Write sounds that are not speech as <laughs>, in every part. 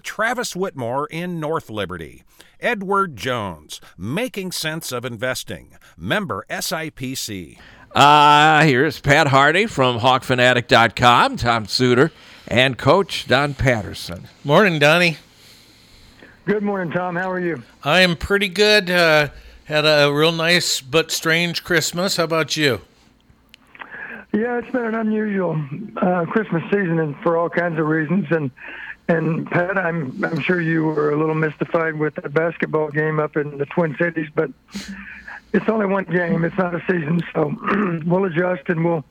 Travis Whitmore in North Liberty. Edward Jones, Making Sense of Investing, member SIPC. Uh, here's Pat Harty from HawkFanatic.com, Tom Suter, and Coach Don Patterson. Morning, Donnie. Good morning, Tom. How are you? I am pretty good. Uh, had a real nice but strange Christmas. How about you? Yeah, it's been an unusual uh, Christmas season, and for all kinds of reasons. And and Pat, I'm I'm sure you were a little mystified with that basketball game up in the Twin Cities, but it's only one game. It's not a season, so <clears throat> we'll adjust and we'll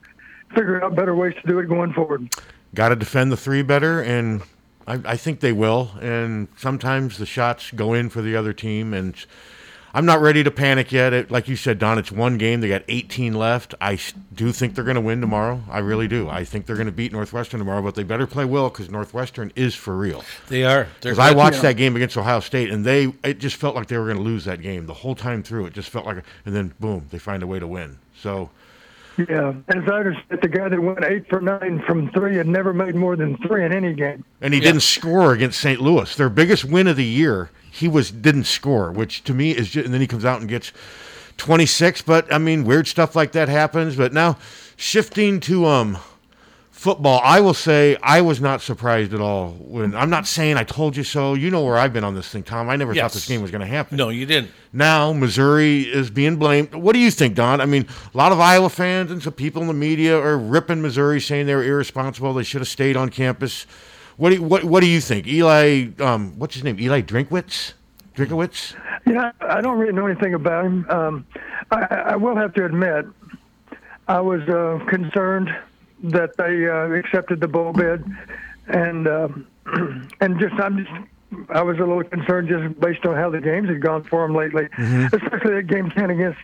figure out better ways to do it going forward. Got to defend the three better, and I, I think they will. And sometimes the shots go in for the other team, and I'm not ready to panic yet. It, like you said, Don, it's one game. They got 18 left. I do think they're going to win tomorrow. I really do. I think they're going to beat Northwestern tomorrow, but they better play well because Northwestern is for real. They are. Because I watched that game against Ohio State, and they it just felt like they were going to lose that game the whole time through. It just felt like, and then boom, they find a way to win. So. Yeah, as I understand, the guy that went eight for nine from three had never made more than three in any game. And he yeah. didn't score against St. Louis, their biggest win of the year he was didn't score, which to me is just, and then he comes out and gets 26. But I mean, weird stuff like that happens. But now shifting to um football, I will say I was not surprised at all. When I'm not saying I told you so. You know where I've been on this thing, Tom. I never yes. thought this game was going to happen. No, you didn't. Now Missouri is being blamed. What do you think, Don? I mean, a lot of Iowa fans and some people in the media are ripping Missouri, saying they were irresponsible. They should have stayed on campus. What do you, what what do you think, Eli? Um, what's his name? Eli Drinkwitz. Drinkowitz? Yeah, I don't really know anything about him. Um, I, I will have to admit, I was uh, concerned that they uh, accepted the bowl bid, and uh, <clears throat> and just I'm just I was a little concerned just based on how the games had gone for them lately, mm-hmm. especially that game ten against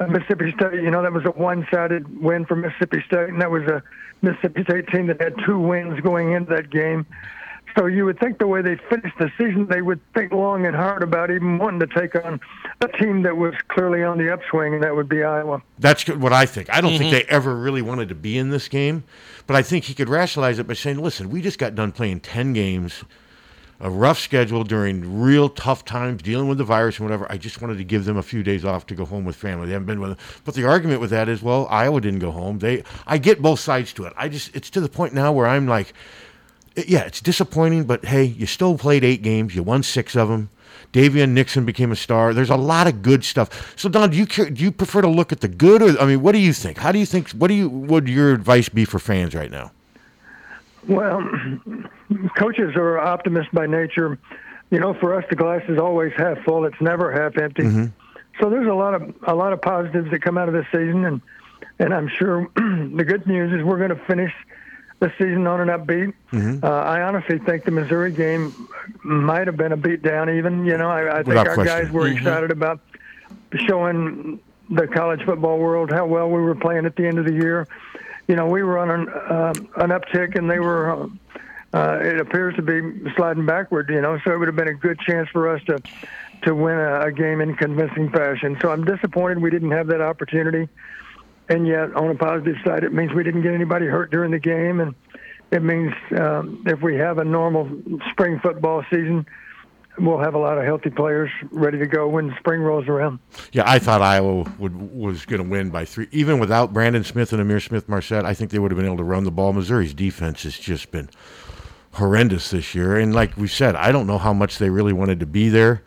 uh, Mississippi State. You know, that was a one-sided win for Mississippi State, and that was a Mississippi State team that had two wins going into that game. So you would think the way they finished the season, they would think long and hard about even wanting to take on a team that was clearly on the upswing, and that would be Iowa. That's what I think. I don't mm-hmm. think they ever really wanted to be in this game, but I think he could rationalize it by saying, "Listen, we just got done playing ten games." a rough schedule during real tough times dealing with the virus and whatever. I just wanted to give them a few days off to go home with family. They haven't been with them. But the argument with that is, well, Iowa didn't go home. They I get both sides to it. I just it's to the point now where I'm like yeah, it's disappointing, but hey, you still played eight games. You won six of them. Daviyon Nixon became a star. There's a lot of good stuff. So Don, do you care, do you prefer to look at the good, or I mean, what do you think? How do you think? What do you would your advice be for fans right now? Well, <clears throat> coaches are optimists by nature. You know, for us, the glass is always half full. It's never half empty. Mm-hmm. So there's a lot of a lot of positives that come out of this season, and and I'm sure <clears throat> the good news is we're going to finish the season on an upbeat. Mm-hmm. Uh, I honestly think the Missouri game might have been a beat down. Even you know, I, I think our question. guys were mm-hmm. excited about showing the college football world how well we were playing at the end of the year. You know, we were on an uh, an uptick, and they were. Uh, it appears to be sliding backward. You know, so it would have been a good chance for us to to win a, a game in convincing fashion. So I'm disappointed we didn't have that opportunity and yet on a positive side, it means we didn't get anybody hurt during the game, and it means um, if we have a normal spring football season, we'll have a lot of healthy players ready to go when spring rolls around. Yeah, I thought Iowa would was going to win by three, even without Brandon Smith and Ihmir Smith-Marsette. I think they would have been able to run the ball. Missouri's defense has just been horrendous this year, and like we said, I don't know how much they really wanted to be there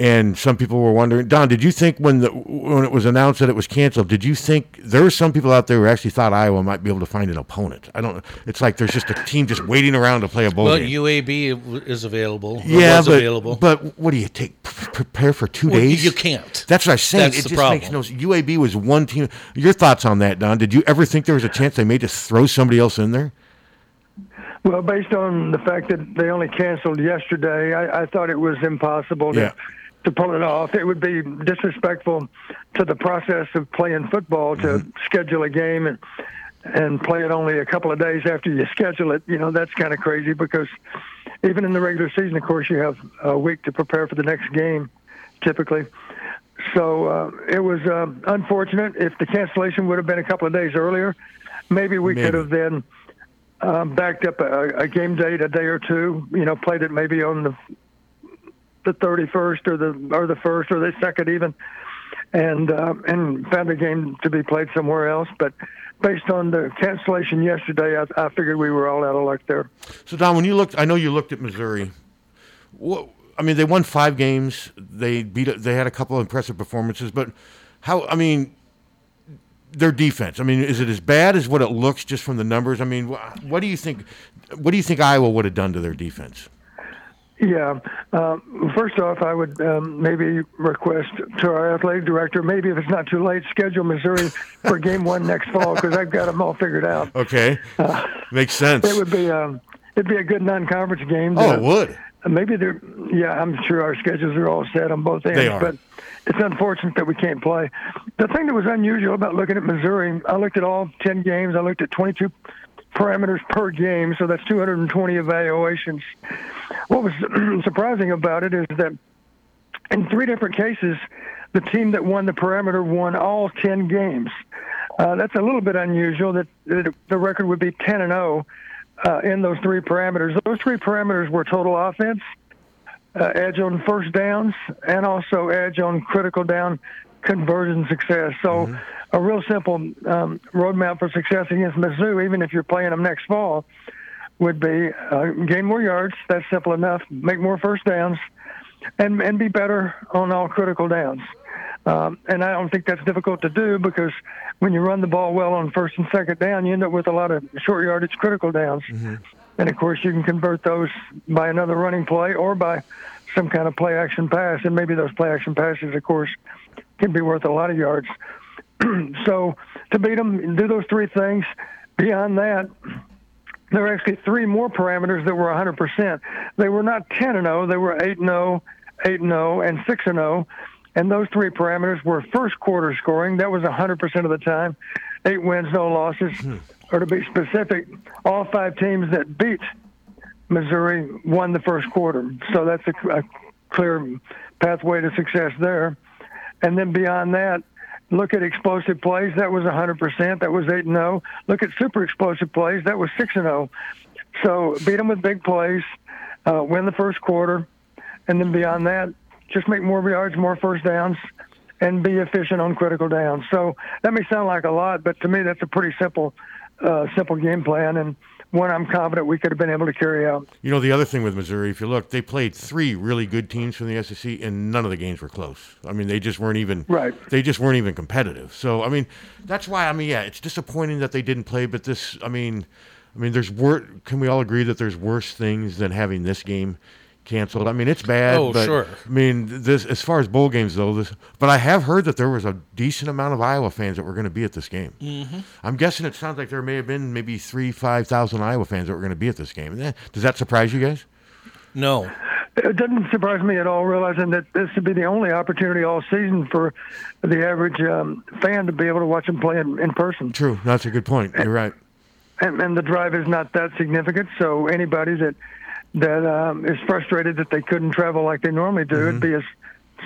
And some people were wondering, Don, did you think when the when it was announced that it was canceled, did you think there were some people out there who actually thought Iowa might be able to find an opponent? I don't. It's like there's just a team just waiting around to play a bowl Well, game. UAB is available. yeah, was but, available. but what do you take? Prepare for two Well, days? you can't. That's what I'm saying. That's it the just problem. makes no. UAB was one team. Your thoughts on that, Don? Did you ever think there was a chance they may just throw somebody else in there? Well, based on the fact that they only canceled yesterday, I, I thought it was impossible to, Yeah. To pull it off. It would be disrespectful to the process of playing football to schedule a game and and play it only a couple of days after you schedule it. You know, that's kind of crazy because even in the regular season, of course, you have a week to prepare for the next game, typically. So uh, it was uh, unfortunate. If the cancellation would have been a couple of days earlier, maybe we Maybe. could have then um, backed up a, a game date a day or two. You know, played it maybe on the the 31st or the or the first or the second even, and uh, and found a game to be played somewhere else. But based on the cancellation yesterday, I, I figured we were all out of luck there. So Don, when you looked, I know you looked at Missouri. What, I mean, they won five games. They beat. They had a couple of impressive performances, but how? I mean, their defense. I mean, is it as bad as what it looks just from the numbers? I mean, what do you think? What do you think Iowa would have done to their defense? Yeah. Uh, first off, I would um, maybe request to our athletic director, maybe if it's not too late, schedule Missouri for game one next fall because I've got them all figured out. Okay, makes sense. It would be um, it'd be a good non-conference game. Oh, it would. Maybe they're, yeah, I'm sure our schedules are all set on both ends, They are. but it's unfortunate that we can't play. The thing that was unusual about looking at Missouri, I looked at all 10 games, I looked at 22 parameters per game, so that's 220 evaluations. What was <clears throat> surprising about it is that in three different cases, the team that won the parameter won all 10 games. Uh, that's a little bit unusual that, that the record would be 10 and 0 uh, in those three parameters. Those three parameters were total offense, uh, edge on first downs, and also edge on critical down conversion success. So, a real simple um, roadmap for success against Mizzou, even if you're playing them next fall, would be uh, gain more yards. That's simple enough. Make more first downs, and and be better on all critical downs. Um, and I don't think that's difficult to do because when you run the ball well on first and second down, you end up with a lot of short yardage critical downs. And of course, you can convert those by another running play or by some kind of play action pass. And maybe those play action passes, of course, can be worth a lot of yards. <clears throat> so to beat them, do those three things. Beyond that, there were actually three more parameters that were 100%. They were not 10 and 0, they were 8 and 0, 8 and 0, and 6 and 0. And those three parameters were first quarter scoring. That was 100% of the time. Eight wins, no losses. Hmm. Or to be specific, all five teams that beat Missouri won the first quarter. So that's a, a clear pathway to success there. And then beyond that, look at explosive plays. That was 100%. That was 8 and 0. Look at super explosive plays. That was 6 and 0. So beat them with big plays, uh, win the first quarter, and then beyond that, just make more yards, more first downs, and be efficient on critical downs. So that may sound like a lot, but to me, that's a pretty simple, uh, simple game plan, and one I'm confident we could have been able to carry out. You know, the other thing with Missouri, if you look, they played three really good teams from the SEC, and none of the games were close. I mean, they just weren't even Right. They just weren't even competitive. So, I mean, that's why. I mean, yeah, it's disappointing that they didn't play. But this, I mean, I mean, there's wor- Can we all agree that there's worse things than having this game canceled? I mean, it's bad. Oh, but, sure. I mean, this as far as bowl games though, this. But I have heard that there was a decent amount of Iowa fans that were going to be at this game. Mhm. I'm guessing it sounds like there may have been maybe three, five thousand Iowa fans that were going to be at this game. Eh, Does that surprise you guys? No. It doesn't surprise me at all, realizing that this would be the only opportunity all season for the average um, fan to be able to watch them play in, in person. True. That's a good point. You're right. and, and the drive is not that significant. So anybody that that um, is frustrated that they couldn't travel like they normally do, it'd be a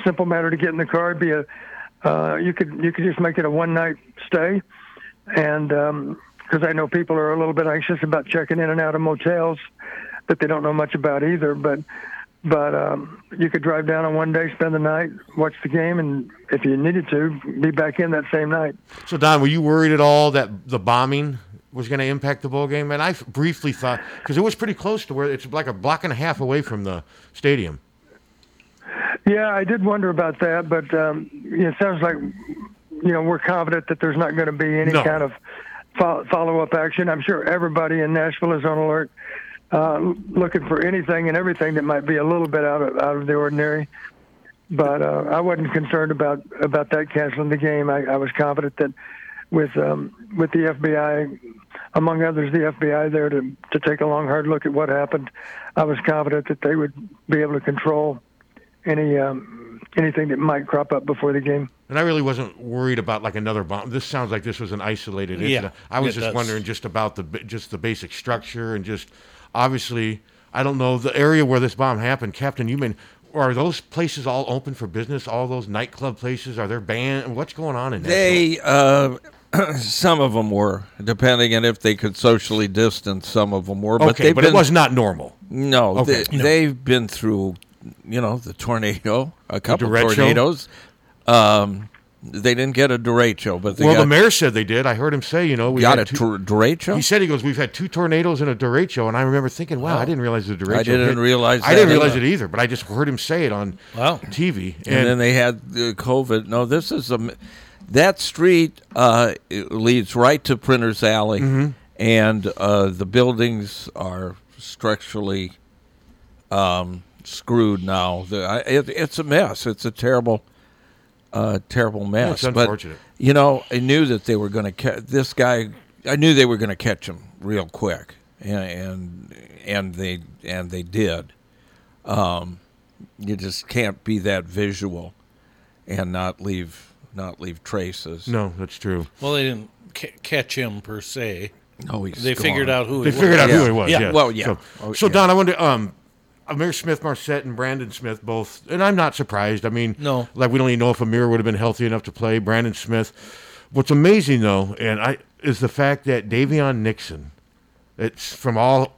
simple matter to get in the car. It'd be a uh, you could you could just make it a one night stay, and because I know people are a little bit anxious about checking in and out of motels that they don't know much about either, but. But um, you could drive down on one day, spend the night, watch the game, and if you needed to, be back in that same night. So Don, were you worried at all that the bombing was going to impact the bowl game? And I briefly thought because it was pretty close to where it's like a block and a half away from the stadium. Yeah, I did wonder about that, but um, it sounds like you know we're confident that there's not going to be any No. kind of follow up action. I'm sure everybody in Nashville is on alert, uh, looking for anything and everything that might be a little bit out of out of the ordinary. But uh, I wasn't concerned about about that canceling the game. I, I was confident that with um, with the FBI, among others, the FBI there to to take a long hard look at what happened. I was confident that they would be able to control any um, anything that might crop up before the game. And I really wasn't worried about like another bomb. This sounds like this was an isolated Yeah, incident. I was just does. wondering just about the just the basic structure and just obviously I don't know the area where this bomb happened. Captain, you mean are those places all open for business? All those nightclub places are there banned? What's going on in there? They, uh, <clears throat> some of them were, depending on if they could socially distance. Some of them were, but okay, they've but it was not normal. No, Okay. they, they've been through, you know, the tornado, a couple derecho? tornadoes. Um, they didn't get a derecho, but they well, got, the mayor said they did. I heard him say, you know, we got had a two- derecho. He said he goes, we've had two tornadoes and a derecho, and I remember thinking, wow, I didn't realize the derecho. I didn't hit- realize I didn't realize either. it either, but I just heard him say it on Wow. TV. and, then they had uh, COVID. No, this is a m- that street uh, leads right to Printers Alley, Mm-hmm. and uh, the buildings are structurally um, screwed now. The, I, it, it's a mess. It's a terrible, uh, terrible mess. it's But, unfortunate. you know, I knew that they were going to catch this guy. I knew they were going to catch him real quick, and and and they and they did. Um, you just can't be that visual and not leave not leave traces. no, that's true. Well, they didn't ca- catch him per se. No, he's They figured out who They he figured was. out Yeah. who he was. Yeah. Yeah. Well, yeah. So, Oh, so yeah. Don, I wonder. Um, Ihmir Smith-Marsette and Brandon Smith both, and I'm not surprised. I mean, No. like we don't even know if Ihmir would have been healthy enough to play. Brandon Smith. What's amazing though, and I is the fact that Daviyon Nixon, it's from all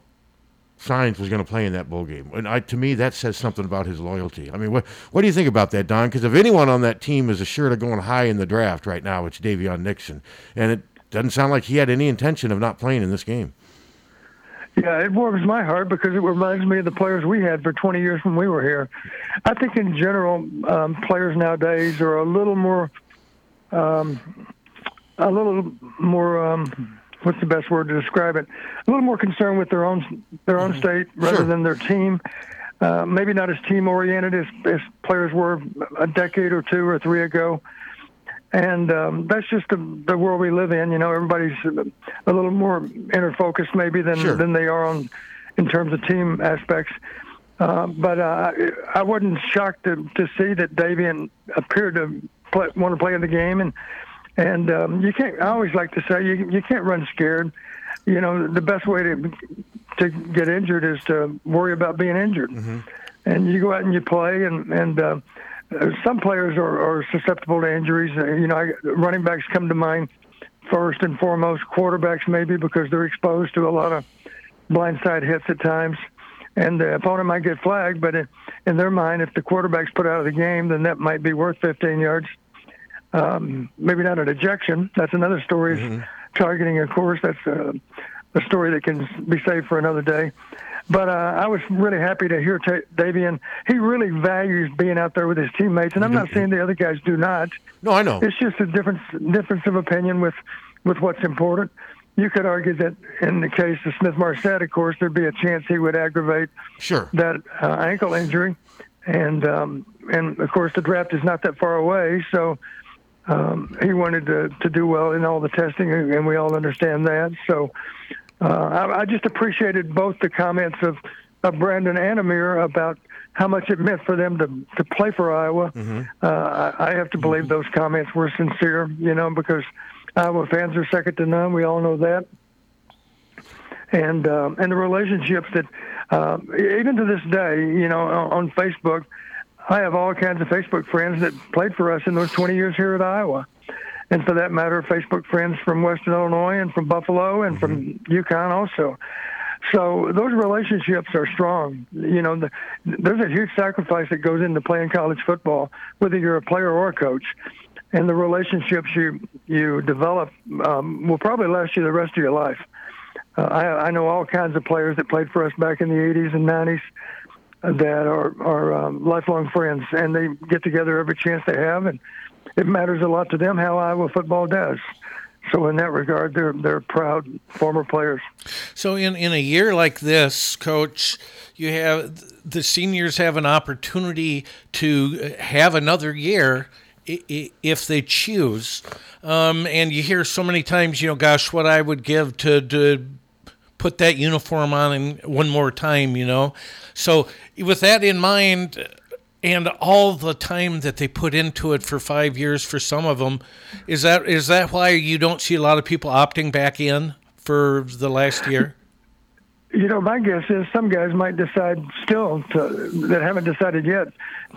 signs was going to play in that bowl game, and I to me that says something about his loyalty. I mean, what what do you think about that, Don? Because if anyone on that team is assured of going high in the draft right now, it's Daviyon Nixon, and it doesn't sound like he had any intention of not playing in this game. Yeah, it warms my heart because it reminds me of the players we had for 20 years when we were here. I think in general, um, players nowadays are a little more, um, a little more. Um, what's the best word to describe it? A little more concerned with their own their own state rather Sure. than their team. Uh, maybe not as team oriented as, as players were a decade or two or three ago. And um, that's just the, the world we live in. You know, everybody's a little more inner focused maybe than Sure. than they are on in terms of team aspects. Uh, but uh, I wasn't shocked to, to see that Daviyon appeared to play, want to play in the game, and and um, you can't. I always like to say you you can't run scared. You know, the best way to to get injured is to worry about being injured, and you go out and you play, and and uh, uh, some players are, are susceptible to injuries. Uh, you know, I, running backs come to mind first and foremost. Quarterbacks maybe because they're exposed to a lot of blindside hits at times, and the opponent might get flagged. But in, in their mind, if the quarterback's put out of the game, then that might be worth 15 yards. Um, maybe not an ejection. That's another story. Targeting, of course, that's uh, a story that can be saved for another day. But uh, I was really happy to hear Ta Daviyon. He really values being out there with his teammates, and I'm not saying the other guys do not. No, I know. It's just a difference difference of opinion with with what's important. You could argue that in the case of Smith-Marsette, of course, there'd be a chance he would aggravate Sure. that uh, ankle injury, and um, and of course the draft is not that far away, so um, he wanted to to do well in all the testing, and we all understand that. So uh, I, I just appreciated both the comments of, of Brandon and Ihmir about how much it meant for them to to play for Iowa. Uh, I, have to believe those comments were sincere, you know, because Iowa fans are second to none. We all know that and um, and the relationships that uh, even to this day, you know, on, on Facebook, I have all kinds of Facebook friends that played for us in those 20 years here at Iowa, and for that matter, Facebook friends from Western Illinois and from Buffalo and from UConn also. So those relationships are strong. You know, the, there's a huge sacrifice that goes into playing college football, whether you're a player or a coach. And the relationships you you develop um, will probably last you the rest of your life. Uh, I, I know all kinds of players that played for us back in the 80s and 90s. That are are um, lifelong friends, and they get together every chance they have, and it matters a lot to them how Iowa football does. So in that regard, they're they're proud former players. So in in a year like this, coach, you have the seniors have an opportunity to have another year if they choose. Um, and you hear so many times, you know, gosh, what I would give to, to put that uniform on one more time, you know. So with that in mind, and all the time that they put into it for five years for some of them, is that is that why you don't see a lot of people opting back in for the last year? You know, my guess is some guys might decide still to, that haven't decided yet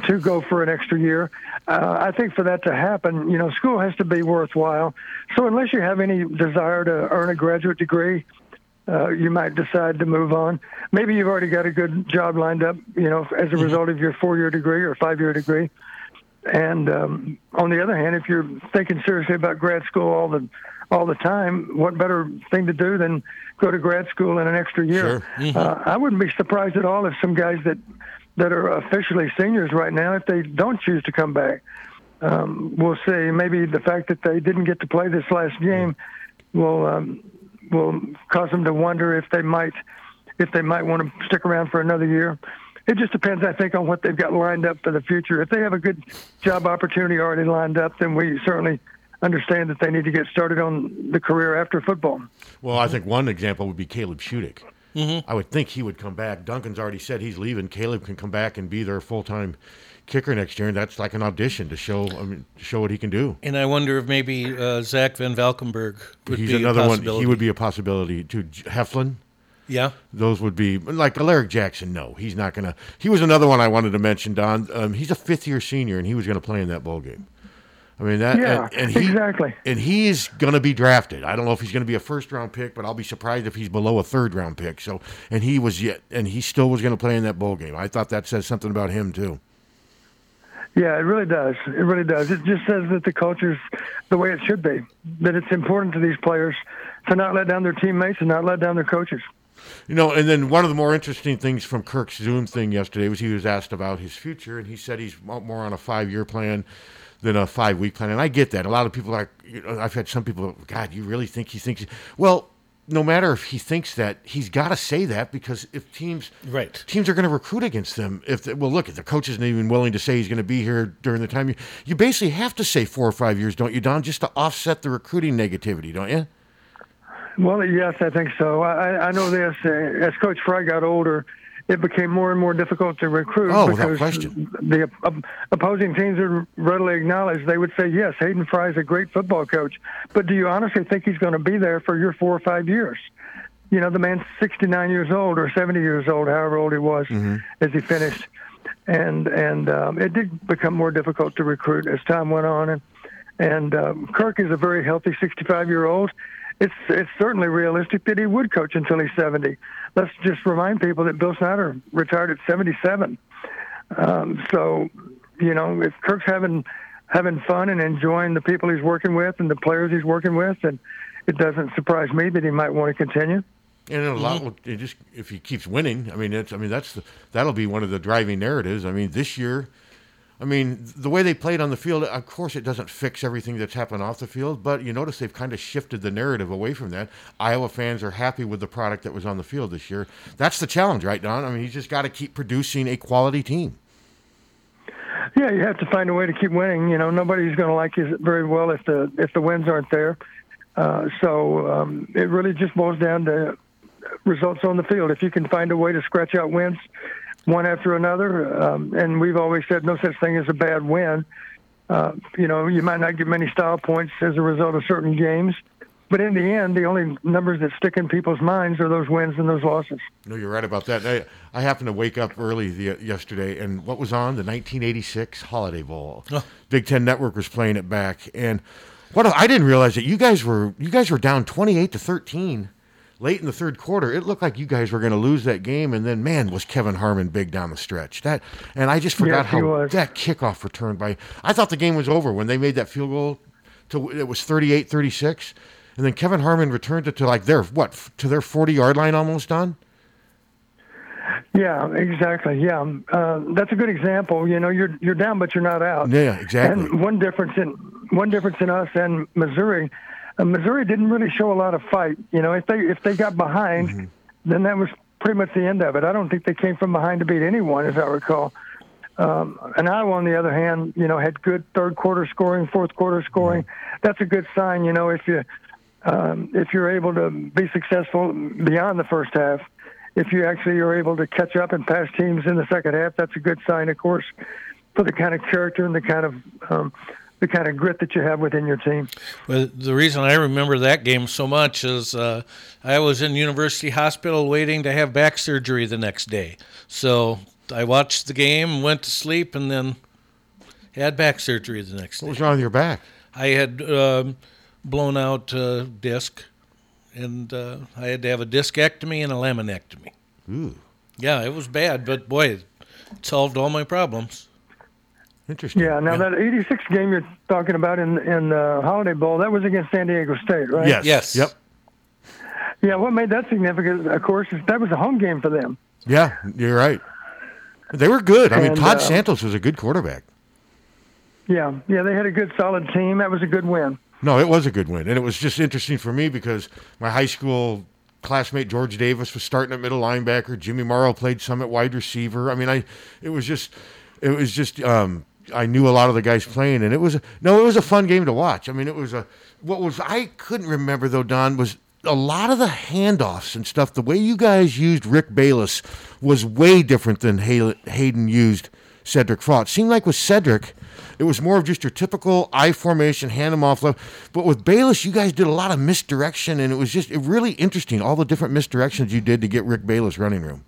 to go for an extra year. Uh, I think for that to happen, you know, school has to be worthwhile. So unless you have any desire to earn a graduate degree, uh, you might decide to move on. Maybe you've already got a good job lined up, you know, as a mm-hmm. result of your four-year degree or five-year degree. And um, on the other hand, if you're thinking seriously about grad school all the all the time, what better thing to do than go to grad school in an extra year? Sure. Mm-hmm. Uh, I wouldn't be surprised at all if some guys that that are officially seniors right now, if they don't choose to come back, um, we'll see. Maybe the fact that they didn't get to play this last game will um, will cause them to wonder if they might if they might want to stick around for another year. It just depends, I think, on what they've got lined up for the future. If they have a good job opportunity already lined up, then we certainly understand that they need to get started on the career after football. Well, I think one example would be Caleb Shudak. Mm-hmm. I would think he would come back. Duncan's already said he's leaving. Caleb can come back and be their full time kicker next year, and that's like an audition to show I mean, show what he can do. And I wonder if maybe uh, Zach Van Valkenburg would He's be another one. He would be a possibility. To Heflin, yeah, those would be like Alaric Jackson. No, he's not gonna. He was another one I wanted to mention. Don, um, he's a fifth year senior, and he was going to play in that bowl game. I mean that, yeah, and, and he, exactly. And he's going to be drafted. I don't know if he's going to be a first round pick, but I'll be surprised if he's below a third round pick. So, and he was yet, and he still was going to play in that bowl game. I thought that says something about him too. Yeah, it really does. It really does. It just says that the culture's the way it should be. That it's important to these players to not let down their teammates and not let down their coaches. You know, and then one of the more interesting things from Kirk's Zoom thing yesterday was he was asked about his future, and he said he's more on a five-year plan than a five-week plan. And I get that. A lot of people are. You know, I've had some people. God, you really think he thinks? Well, no matter if he thinks that, he's got to say that because if teams right teams are going to recruit against them. If they, well, look, if the coach isn't even willing to say he's going to be here during the time, you, you basically have to say four or five years, don't you, Don, just to offset the recruiting negativity, don't you? Well, yes, I think so. I, I know this. Uh, as Coach Fry got older, it became more and more difficult to recruit oh, because the opposing teams would readily acknowledge they would say, "Yes, Hayden Fry is a great football coach, but do you honestly think he's going to be there for your four or five years?" You know, the man's 69 years old or 70 years old, however old he was mm-hmm. as he finished, and and um, it did become more difficult to recruit as time went on, and and um, Kirk is a very healthy 65 year old it's it's certainly realistic that he would coach until he's 70. Let's just remind people that Bill Snyder retired at 77. Um, so, you know, if Kirk's having having fun and enjoying the people he's working with and the players he's working with, and it doesn't surprise me that he might want to continue. And a lot, it just if he keeps winning, I mean, it's I mean that's the, that'll be one of the driving narratives. I mean, this year I mean, the way they played on the field, of course, it doesn't fix everything that's happened off the field, but you notice they've kind of shifted the narrative away from that. Iowa fans are happy with the product that was on the field this year. That's the challenge, right, Don? I mean, you just got to keep producing a quality team. Yeah, you have to find a way to keep winning. You know, nobody's going to like you very well if the if the wins aren't there. Uh, so um, it really just boils down to results on the field. If you can find a way to scratch out wins one after another. Um, and we've always said no such thing as a bad win. Uh, you know, you might not get many style points as a result of certain games, but in the end, the only numbers that stick in people's minds are those wins and those losses. No, you're right about that. I, I happened to wake up early the, yesterday, and what was on the 1986 Holiday Bowl? Oh. Big Ten Network was playing it back, and what I didn't realize that you guys were you guys were down 28 to 13 late in the third quarter, it looked like you guys were going to lose that game. And then, man, was Kevin Harmon big down the stretch. That, and I just forgot yes, how that kickoff return by. I thought the game was over when they made that field goal. To it was 38-36. and then Kevin Harmon returned it to like their what to their forty yard line almost done. Yeah, exactly. Yeah, uh, that's a good example. You know, you're you're down, but you're not out. Yeah, exactly. And one difference in one difference in us and Missouri, uh, Missouri didn't really show a lot of fight. You know, if they if they got behind, Mm-hmm. then that was pretty much the end of it. I don't think they came from behind to beat anyone, as I recall. Um, and Iowa, on the other hand, you know, had good third quarter scoring, fourth quarter scoring. That's a good sign. You know, if you um, if you're able to be successful beyond the first half, if you actually are able to catch up and pass teams in the second half, that's a good sign, of course, for the kind of character and the kind of um, the kind of grit that you have within your team. Well, the reason I remember that game so much is uh, I was in University Hospital waiting to have back surgery the next day. So I watched the game, went to sleep, and then had back surgery the next What day. was wrong with your back? I had um, blown out uh, disc, and uh, I had to have a discectomy and a laminectomy. Ooh, Yeah, it was bad, but boy, it solved all my problems. Interesting. Yeah. Now that '86 game you're talking about in in uh, Holiday Bowl, that was against San Diego State, right? Yes. Yes. Yep. Yeah. What made that significant, of course, is that was a home game for them. Yeah, you're right. They were good. I mean, And, Todd uh, Santos was a good quarterback. Yeah. Yeah. They had a good, solid team. That was a good win. No, it was a good win, and it was just interesting for me because my high school classmate George Davis was starting at middle linebacker. Jimmy Morrow played some at wide receiver. I mean, I it was just it was just um, I knew a lot of the guys playing, and it was no, it was a fun game to watch. I mean, it was a what was I couldn't remember though. Don was a lot of the handoffs and stuff. The way you guys used Rick Bayless was way different than Hay- Hayden used Sedrick Fraud. It seemed like with Sedrick, it was more of just your typical I formation, hand him off left. But with Bayless, you guys did a lot of misdirection, and it was just it really interesting all the different misdirections you did to get Rick Bayless running room.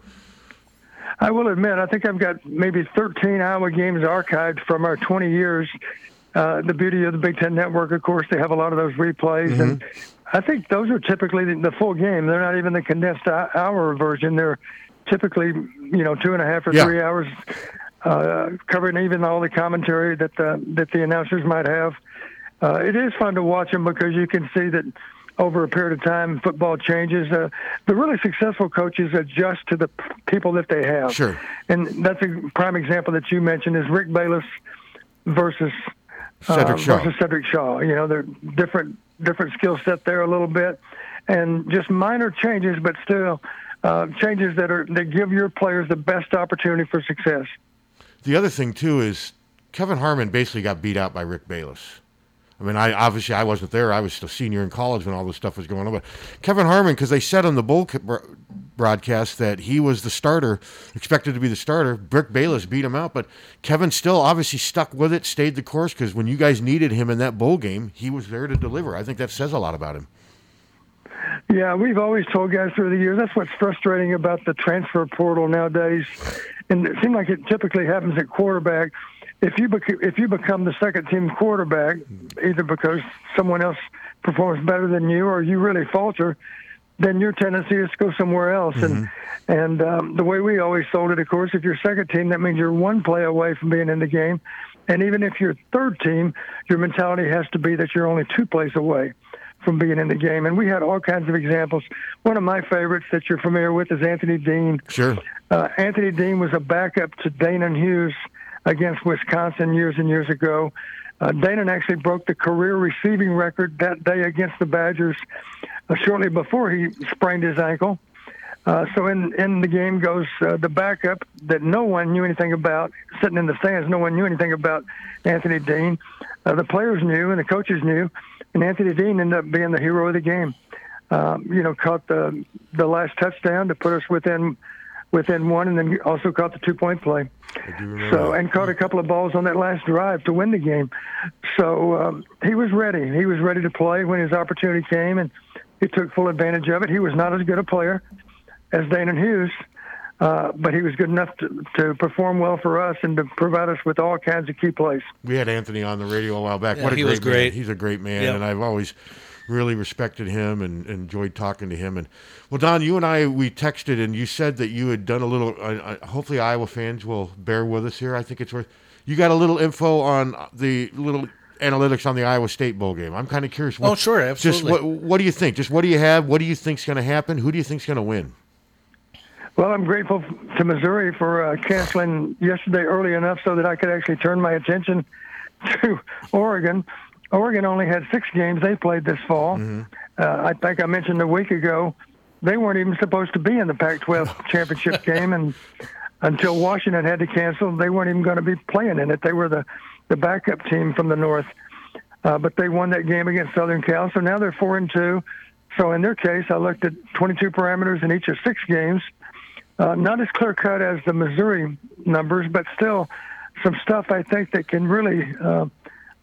I will admit, I think I've got maybe 13 Iowa games archived from our 20 years. Uh, the beauty of the Big Ten Network, of course, they have a lot of those replays, and I think those are typically the, the full game. They're not even the condensed hour version. They're typically, you know, two and a half or Yeah. three hours, uh, covering even all the commentary that the, that the announcers might have. Uh, it is fun to watch them because you can see that over a period of time, football changes. Uh, the really successful coaches adjust to the p- people that they have. Sure. And that's a prime example that you mentioned is Rick Bayless versus Sedrick uh, Shaw. versus Sedrick Shaw. You know, they're different different skill set there a little bit, and just minor changes, but still uh, changes that are that give your players the best opportunity for success. The other thing too is Kevin Harmon basically got beat out by Rick Bayless. I mean, I obviously I wasn't there. I was a senior in college when all this stuff was going on. But Kevin Harmon, because they said on the bowl broadcast that he was the starter, expected to be the starter. Rick Bayless beat him out, but Kevin still obviously stuck with it, stayed the course. Because when you guys needed him in that bowl game, he was there to deliver. I think that says a lot about him. Yeah, we've always told guys through the years that's what's frustrating about the transfer portal nowadays, and it seems like it typically happens at quarterback. If you bec- if you become the second team quarterback, either because someone else performs better than you or you really falter, then your tendency is to go somewhere else. And and um, the way we always sold it, of course, if you're second team, that means you're one play away from being in the game. And even if you're third team, your mentality has to be that you're only two plays away from being in the game. And we had all kinds of examples. One of my favorites that you're familiar with is Anthony Dean. Sure. Uh, Anthony Dean was a backup to Danan Hughes against Wisconsin years and years ago. Uh, Danan actually broke the career receiving record that day against the Badgers uh, shortly before he sprained his ankle. Uh, so in, in the game goes uh, the backup that no one knew anything about, sitting in the stands. No one knew anything about Anthony Dean. Uh, the players knew and the coaches knew, and Anthony Dean ended up being the hero of the game. Um, you know, caught the the last touchdown to put us within within one, and then also caught the two point play. I do. So and caught a couple of balls on that last drive to win the game. So um, he was ready. He was ready to play when his opportunity came, and he took full advantage of it. He was not as good a player as Danan Hughes, uh, but he was good enough to, to perform well for us and to provide us with all kinds of key plays. We had Anthony on the radio a while back. Yeah, what a he great, was great. man. He's a great man, Yep. and I've always really respected him and enjoyed talking to him. And well, Don, you and I we texted, and you said that you had done a little. Uh, uh, hopefully, Iowa fans will bear with us here. I think it's worth. You got a little info on the little analytics on the Iowa State bowl game. I'm kind of curious. Oh, sure, Just absolutely. what, what do you think? Just what do you have? What do you think's going to happen? Who do you think's going to win? Well, I'm grateful to Missouri for uh, canceling yesterday early enough so that I could actually turn my attention <laughs> to Oregon. Oregon only had six games they played this fall. Mm-hmm. Uh, I think I mentioned a week ago they weren't even supposed to be in the Pac-12 <laughs> championship game, and until Washington had to cancel, they weren't even going to be playing in it. They were the the backup team from the North, uh, but they won that game against Southern Cal, so now they're four and two. So in their case, I looked at 22 parameters in each of six games. Uh, not as clear cut as the Missouri numbers, but still some stuff I think that can really uh,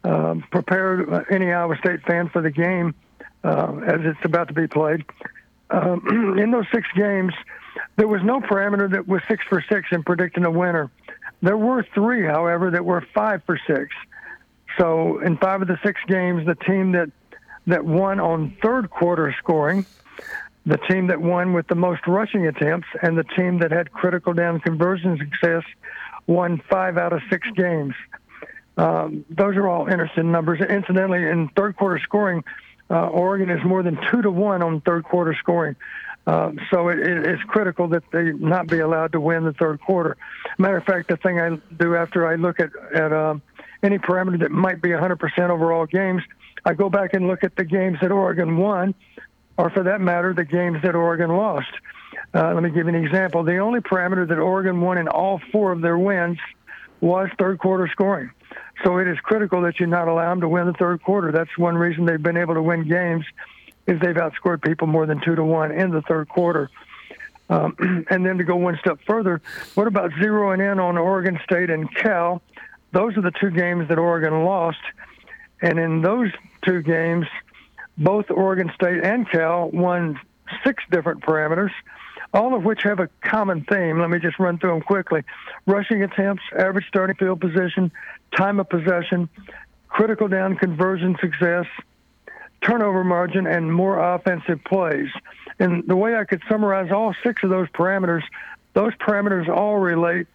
uh, prepare any Iowa State fan for the game uh, as it's about to be played. Um, <clears throat> in those six games, there was no parameter that was six for six in predicting a winner. There were three, however, that were five for six. So in five of the six games, the team that that won on third quarter scoring, the team that won with the most rushing attempts, and the team that had critical down conversion success won five out of six games. Um, those are all interesting numbers. Incidentally, in third quarter scoring, uh, Oregon is more than two to one on third quarter scoring. Uh, so it, it, it's critical that they not be allowed to win the third quarter. Matter of fact, the thing I do after I look at at um, any parameter that might be 100% overall games, I go back and look at the games that Oregon won, or for that matter, the games that Oregon lost. Uh, let me give you an example. The only parameter that Oregon won in all four of their wins was third quarter scoring. So it is critical that you not allow them to win the third quarter. That's one reason they've been able to win games is they've outscored people more than two to one in the third quarter. Um, <clears throat> and then to go one step further, what about zeroing in on Oregon State and Cal? Those are the two games that Oregon lost. And in those two games, both Oregon State and Cal won six different parameters all of which have a common theme. Let me just run through them quickly. Rushing attempts, average starting field position, time of possession, critical down conversion success, turnover margin, and more offensive plays. And the way I could summarize all six of those parameters, those parameters all relate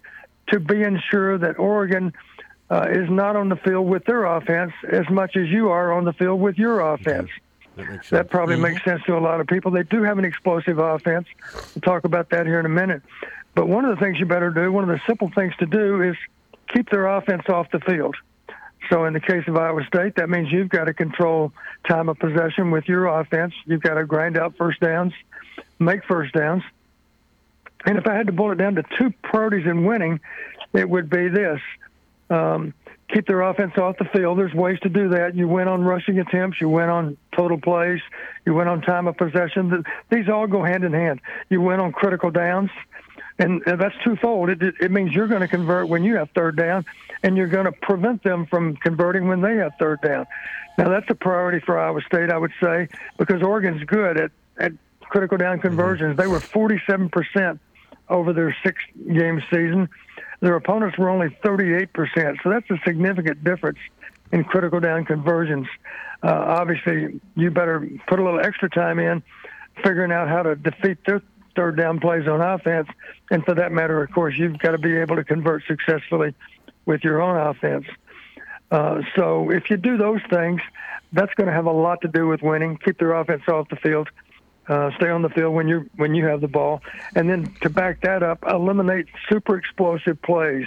to being sure that Oregon uh, is not on the field with their offense as much as you are on the field with your offense. That, that probably mm-hmm. makes sense to a lot of people. They do have an explosive offense. We'll talk about that here in a minute. But one of the things you better do, one of the simple things to do, is keep their offense off the field. So in the case of Iowa State, that means you've got to control time of possession with your offense. You've got to grind out first downs, make first downs. And if I had to boil it down to two priorities in winning, it would be this. Um, keep their offense off the field. There's ways to do that. You win on rushing attempts. You win on total plays. You win on time of possession. These all go hand in hand. You win on critical downs. And that's twofold. It, it means you're going to convert when you have third down, and you're going to prevent them from converting when they have third down. Now, that's a priority for Iowa State, I would say, because Oregon's good at, at critical down mm-hmm. conversions. They were 47% over their six game season. Their opponents were only 38%. So that's a significant difference in critical down conversions. Uh, obviously, you better put a little extra time in figuring out how to defeat their third down plays on offense. And for that matter, of course, you've got to be able to convert successfully with your own offense. Uh, so if you do those things, that's going to have a lot to do with winning. Keep their offense off the field uh, stay on the field when you when you have the ball, and then to back that up, eliminate super explosive plays.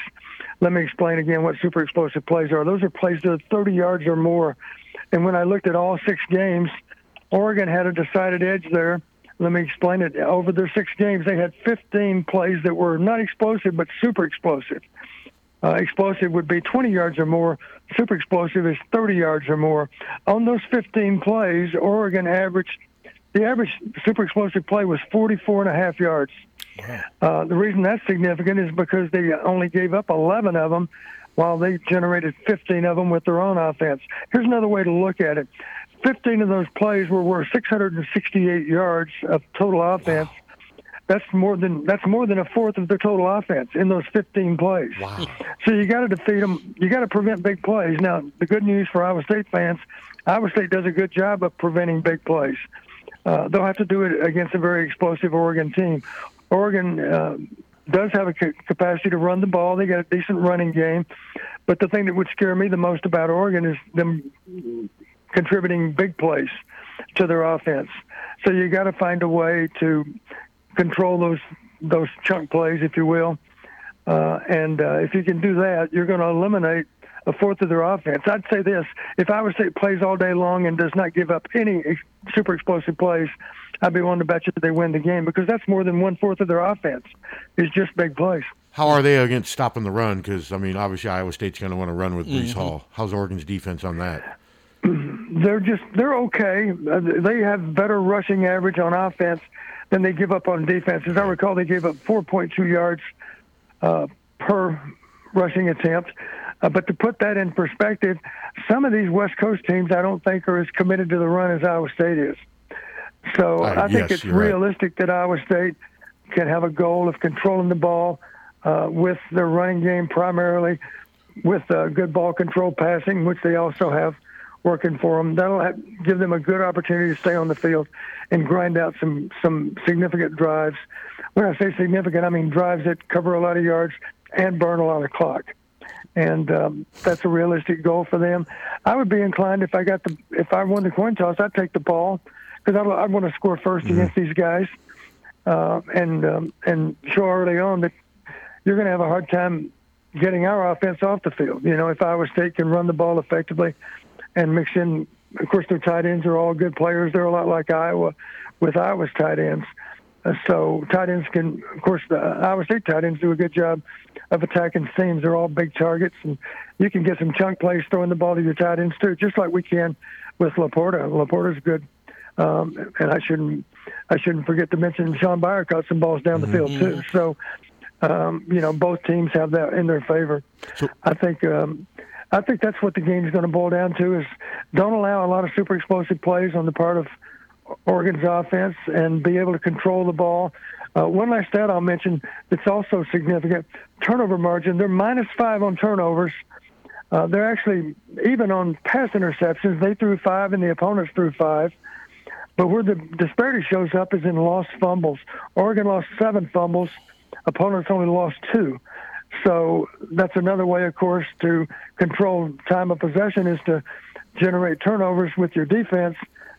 Let me explain again what super explosive plays are. Those are plays that are 30 yards or more. And when I looked at all six games, Oregon had a decided edge there. Let me explain it. Over their six games, they had 15 plays that were not explosive but super explosive. Uh, explosive would be 20 yards or more. Super explosive is 30 yards or more. On those 15 plays, Oregon averaged the average super explosive play was 44 and a half yards. Uh, the reason that's significant is because they only gave up 11 of them while they generated 15 of them with their own offense. Here's another way to look at it. 15 of those plays were worth 668 yards of total offense. Wow. That's more than that's more than a fourth of their total offense in those 15 plays. Wow. So you got to defeat them. You got to prevent big plays. Now, the good news for Iowa State fans, Iowa State does a good job of preventing big plays. Uh, they'll have to do it against a very explosive Oregon team. Oregon uh, does have a capacity to run the ball. They got a decent running game, but the thing that would scare me the most about Oregon is them contributing big plays to their offense. So you got to find a way to control those those chunk plays, if you will. Uh, and uh, if you can do that, you're going to eliminate a fourth of their offense. I'd say this: if Iowa State plays all day long and does not give up any super explosive plays, I'd be willing to bet you that they win the game because that's more than one fourth of their offense is just big plays. How are they against stopping the run? Because I mean, obviously Iowa State's going to want to run with Brees Mhm. Hall. How's Oregon's defense on that? <clears throat> they're just they're okay. Uh, They have better rushing average on offense than they give up on defense. As I recall, they gave up 4.2 yards uh, per rushing attempt. Uh, but to put that in perspective, some of these West Coast teams I don't think are as committed to the run as Iowa State is. So Uh, I think yes, it's you're right. realistic that Iowa State can have a goal of controlling the ball uh, with their running game primarily, with uh, good ball control passing, which they also have working for them. That'll have, give them a good opportunity to stay on the field and grind out some some significant drives. When I say significant, I mean drives that cover a lot of yards and burn a lot of clock. And um, that's a realistic goal for them. I would be inclined if I got the if I won the coin toss, I'd take the ball because I, I want to score 1st against these guys uh, and um, and show early on that you're going to have a hard time getting our offense off the field. You know, if Iowa State can run the ball effectively and mix in, of course, their tight ends are all good players. They're a lot like Iowa with Iowa's tight ends. Uh, so tight ends can, of course, the Iowa State tight ends do a good job of attacking seams. They're all big targets, and you can get some chunk plays throwing the ball to your tight ends too, just like we can with Laporta. Laporta's good, um, and I shouldn't I shouldn't forget to mention Shaun Beyer caught some balls down the field too. So, um, you know, both teams have that in their favor. I think um, I think that's what the game is going to boil down to: is don't allow a lot of super explosive plays on the part of Oregon's offense and be able to control the ball. Uh, one last stat I'll mention that's also significant: turnover margin. They're minus five on turnovers. Uh, they're actually even on pass interceptions. They threw five, and the opponents threw five. But where the disparity shows up is in lost fumbles. Oregon lost seven fumbles. Opponents only lost two. So that's another way, of course, to control time of possession is to generate turnovers with your defense,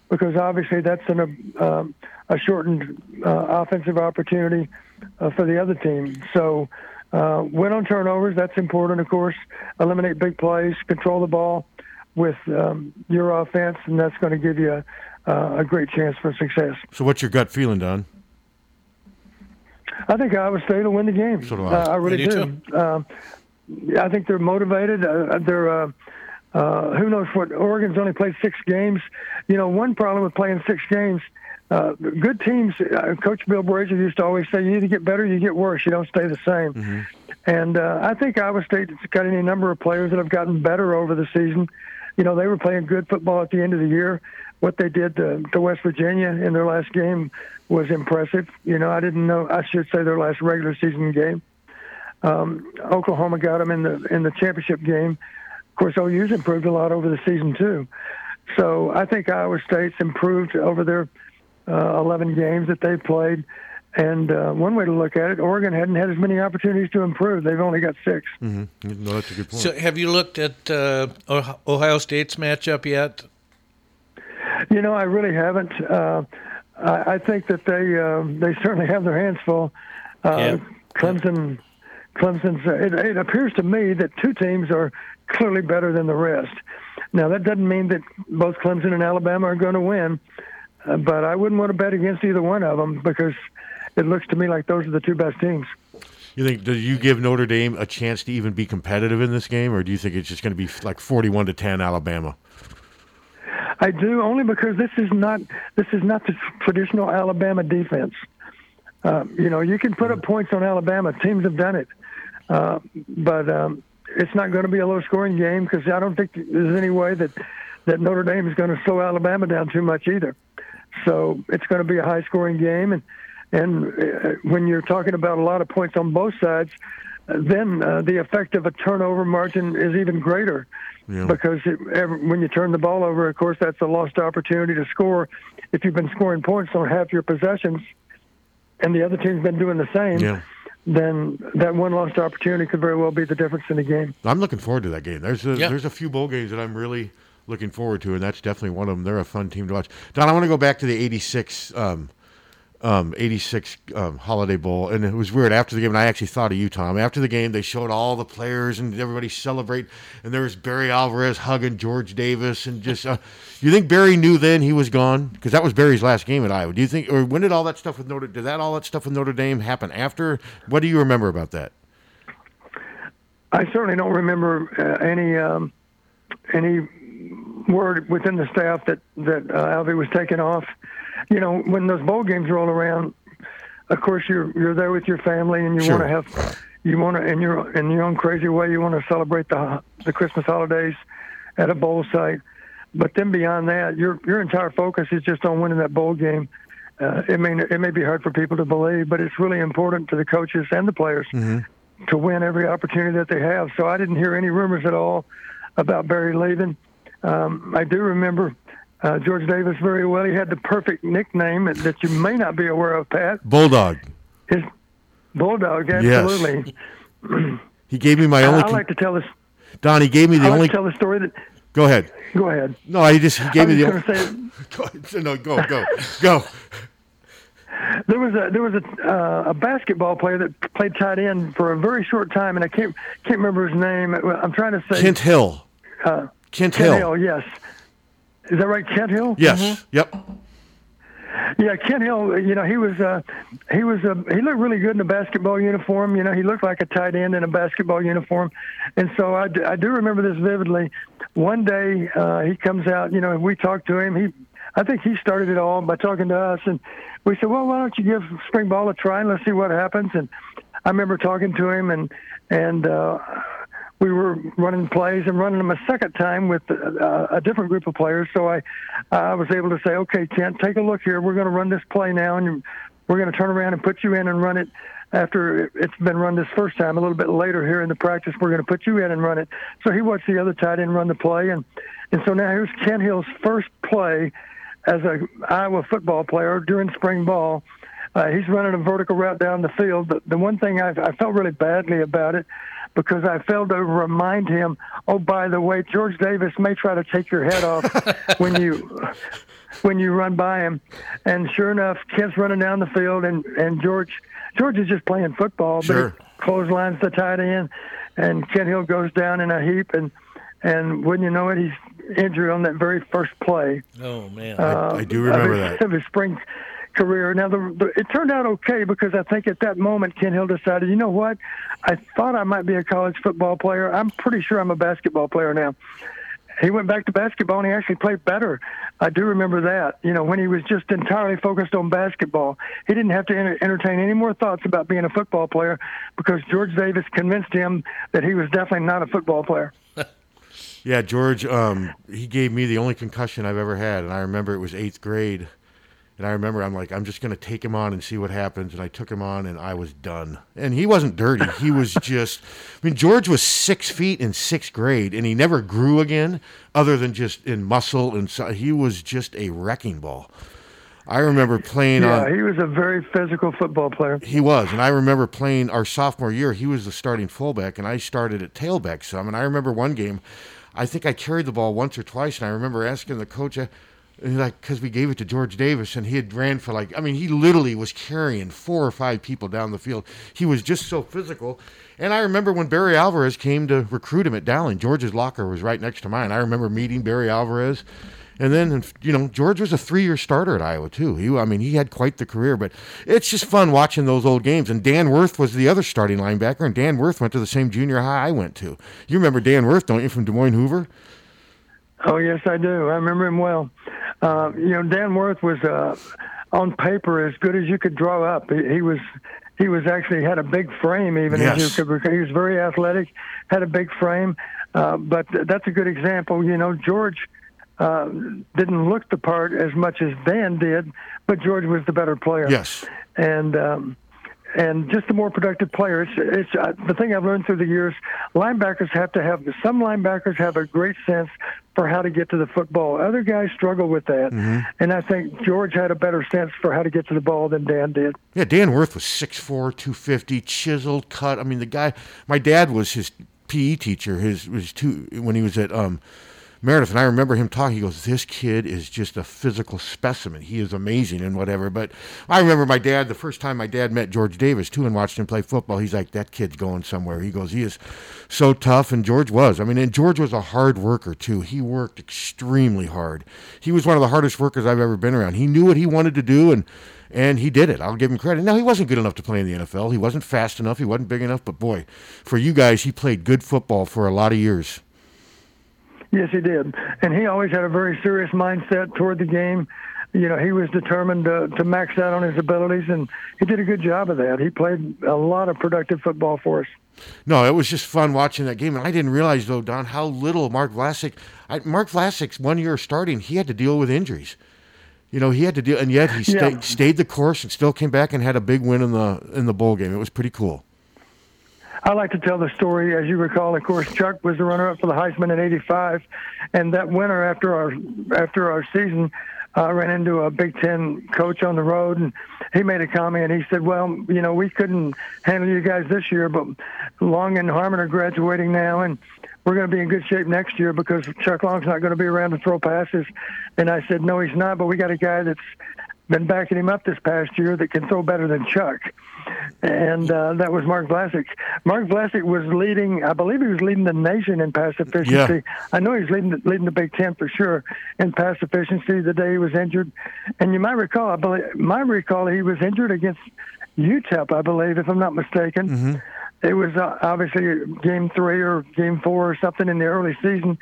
because obviously that's an, um, a shortened uh, offensive opportunity uh, for the other team. So uh, win on turnovers, that's important, of course. Eliminate big plays, control the ball with um, your offense, and that's going to give you a, uh, a great chance for success. So what's your gut feeling, Don? I think Iowa State will win the game. So do I. Uh, I really I do do. Um, I think they're motivated. Uh, they're uh, uh, who knows what? Oregon's only played six games. You know, one problem with playing six games. Uh, good teams. Uh, Coach Bill Brashier used to always say, "You either get better, you get worse. You don't stay the same." And uh, I think Iowa State's got any number of players that have gotten better over the season. You know, they were playing good football at the end of the year. What they did to, to West Virginia in their last game was impressive. You know, I didn't know. I should say their last regular season game. Um, Oklahoma got them in the in the championship game. Of course, OU's improved a lot over the season too. So I think Iowa State's improved over their uh, 11 games that they've played. And uh, one way to look at it, Oregon hadn't had as many opportunities to improve. They've only got 6 Mm-hmm. No, that's a good point. So, have you looked at uh, Oh- Ohio State's matchup yet? You know, I really haven't. Uh, I, I think that they uh, they certainly have their hands full. Uh, Yeah. Clemson, Clemson's. It, it appears to me that two teams are clearly better than the rest. Now that doesn't mean that both Clemson and Alabama are going to win, uh, but I wouldn't want to bet against either one of them because it looks to me like those are the two best teams. You think do you give Notre Dame a chance to even be competitive in this game, or do you think it's just going to be like forty-one to ten Alabama? I do only because this is not this is not the traditional Alabama defense. Uh, you know, you can put up points on Alabama. Teams have done it, uh, but um, it's not going to be a low-scoring game because I don't think there's any way that that Notre Dame is going to slow Alabama down too much either. So it's going to be a high-scoring game, and and uh, when you're talking about a lot of points on both sides, then uh, the effect of a turnover margin is even greater Yeah. because it, every, when you turn the ball over, of course, that's a lost opportunity to score. If you've been scoring points on half your possessions, and the other team's been doing the same, Yeah. Then that one lost opportunity could very well be the difference in the game. I'm looking forward to that game. There's a, Yeah. there's a few bowl games that I'm really looking forward to, and that's definitely one of them. They're a fun team to watch. Don, I want to go back to the '86 um, um, 86 um, Holiday Bowl. And it was weird after the game, and I actually thought of you, Tom. After the game, they showed all the players and everybody celebrate. And there was Barry Alvarez hugging George Davis. And just, uh, you think Barry knew then he was gone? Because that was Barry's last game at Iowa. Do you think, or when did all that stuff with Notre Did that all that stuff with Notre Dame happen after? What do you remember about that? I certainly don't remember uh, any um, any word within the staff that that uh, Alvy was taken off. You know, when those bowl games roll around, of course you're you're there with your family and you Sure. want to have you want to in your in your own crazy way you want to celebrate the the Christmas holidays at a bowl site. But then beyond that, your your entire focus is just on winning that bowl game. Uh, it may it may be hard for people to believe, but it's really important to the coaches and the players to win every opportunity that they have. So I didn't hear any rumors at all about Barry leaving. Um, I do remember uh, George Davis very well. He had the perfect nickname that you may not be aware of, Pat. Bulldog. His Bulldog, absolutely. <clears throat> He gave me my only. I con- like to tell this. Don, he gave me the I like only. to tell the story that. Go ahead. Go ahead. No, I just he gave me the. say <laughs> Go ahead. No, go, go, go. <laughs> there was a there was a uh, a basketball player that played tight end for a very short time, and I can't can't remember his name. I'm trying to say Kent Hill. Uh, Kent, Kent Hill. Hill. Yes. Is that right, Kent Hill? Yes. Yep. Yeah, Kent Hill. You know, he was uh, he was uh, he looked really good in a basketball uniform. You know, he looked like a tight end in a basketball uniform, and so I, do- I do remember this vividly. One day uh, he comes out. You know, and we talked to him. He, I think he started it all by talking to us, and we said, "Well, why don't you give spring ball a try and let's see what happens?" And I remember talking to him, and and uh, we were running plays and running them a second time with uh, a different group of players. So I, I was able to say, okay, Kent, take a look here. We're going to run this play now, and we're going to turn around and put you in and run it after it's been run this first time. A little bit later here in the practice, we're going to put you in and run it. So he watched the other tight end run the play, and and so now here's Kent Hill's first play as a Iowa football player during spring ball. Uh, he's running a vertical route down the field. The, the one thing I, I felt really badly about it because I failed to remind him, oh, by the way, George Davis may try to take your head off <laughs> when you when you run by him. And sure enough, Kent's running down the field, and and George George is just playing football, Sure. but he clotheslines the tight end, and Kent Hill goes down in a heap, and and wouldn't you know it, he's injured on that very first play Oh man. uh, I do remember of his, that. of his spring career. Now, the, it turned out okay because I think at that moment Ken Hill decided, you know what, I thought I might be a college football player. I'm pretty sure I'm a basketball player now. He went back to basketball and he actually played better. I do remember that. You know, when he was just entirely focused on basketball, he didn't have to enter- entertain any more thoughts about being a football player because George Davis convinced him that he was definitely not a football player. <laughs> Yeah, George. Um, he gave me the only concussion I've ever had, and I remember it was eighth grade. And I remember I'm like, I'm just going to take him on and see what happens. And I took him on, and I was done. And he wasn't dirty. He was <laughs> just. I mean, George was six feet in sixth grade, and he never grew again, other than just in muscle and so, he was just a wrecking ball. I remember playing Yeah, on. he was a very physical football player. He was, and I remember playing our sophomore year. He was the starting fullback, and I started at tailback some. And I remember one game, I think I carried the ball once or twice, and I remember asking the coach, uh, like, because we gave it to George Davis, and he had ran for like, I mean, he literally was carrying four or five people down the field. He was just so physical. And I remember when Barry Alvarez came to recruit him at Dowling, George's locker was right next to mine. I remember meeting Barry Alvarez. And then, you know, George was a three-year starter at Iowa too. He, I mean, he had quite the career. But it's just fun watching those old games. And Dan Worth was the other starting linebacker, and Dan Worth went to the same junior high I went to. You remember Dan Worth, don't you, from Des Moines Hoover? Oh yes, I do. I remember him well. Uh, you know, Dan Worth was uh, on paper as good as you could draw up. He, he was he was actually had a big frame even as you could. He was very athletic, had a big frame. Uh, but that's a good example. You know, George uh, didn't look the part as much as Dan did, but George was the better player Yes. and um, and just a more productive player. It's it's uh, the thing I've learned through the years. Linebackers have to have some linebackers have a great sense for how to get to the football. Other guys struggle with that, and I think George had a better sense for how to get to the ball than Dan did. Yeah, Dan Worth was 6'4", 250, chiseled, cut. I mean, the guy. My dad was his PE teacher. His was two when he was at um, Meredith, and I remember him talking. He goes, "This kid is just a physical specimen. He is amazing and whatever." But I remember my dad. The first time my dad met George Davis too and watched him play football, he's like, "That kid's going somewhere." He goes, "He is so tough," and George was. I mean, and George was a hard worker too. He worked extremely hard. He was one of the hardest workers I've ever been around. He knew what he wanted to do and. And he did it. I'll give him credit. Now he wasn't good enough to play in the NFL. He wasn't fast enough. He wasn't big enough. But boy, for you guys, he played good football for a lot of years. Yes, he did, and he always had a very serious mindset toward the game. You know, he was determined to, to max out on his abilities, and he did a good job of that. He played a lot of productive football for us. No, it was just fun watching that game, and I didn't realize though, Don, how little Mark Vlasic. I, Mark Vlasic's one year starting, he had to deal with injuries. You know, he had to deal, and yet he Yeah. stayed the course and still came back and had a big win in the in the bowl game. It was pretty cool. I like to tell the story. As you recall, of course, Chuck was the runner-up for the Heisman in '85, and that winter after our after our season, I ran into a Big Ten coach on the road, and he made a comment. He said, "Well, you know, we couldn't handle you guys this year, but Long and Harmon are graduating now, and we're going to be in good shape next year because Chuck Long's not going to be around to throw passes." And I said, "No, he's not, but we got a guy that's been backing him up this past year that can throw better than Chuck." And uh, that was Mark Vlasic. Mark Vlasic was leading, I believe he was leading the nation in pass efficiency. I know he's leading leading the Big Ten for sure in pass efficiency the day he was injured. And you might recall, I believe, might recall he was injured against UTEP, I believe, if I'm not mistaken. It was uh, obviously game three or game four or something in the early season.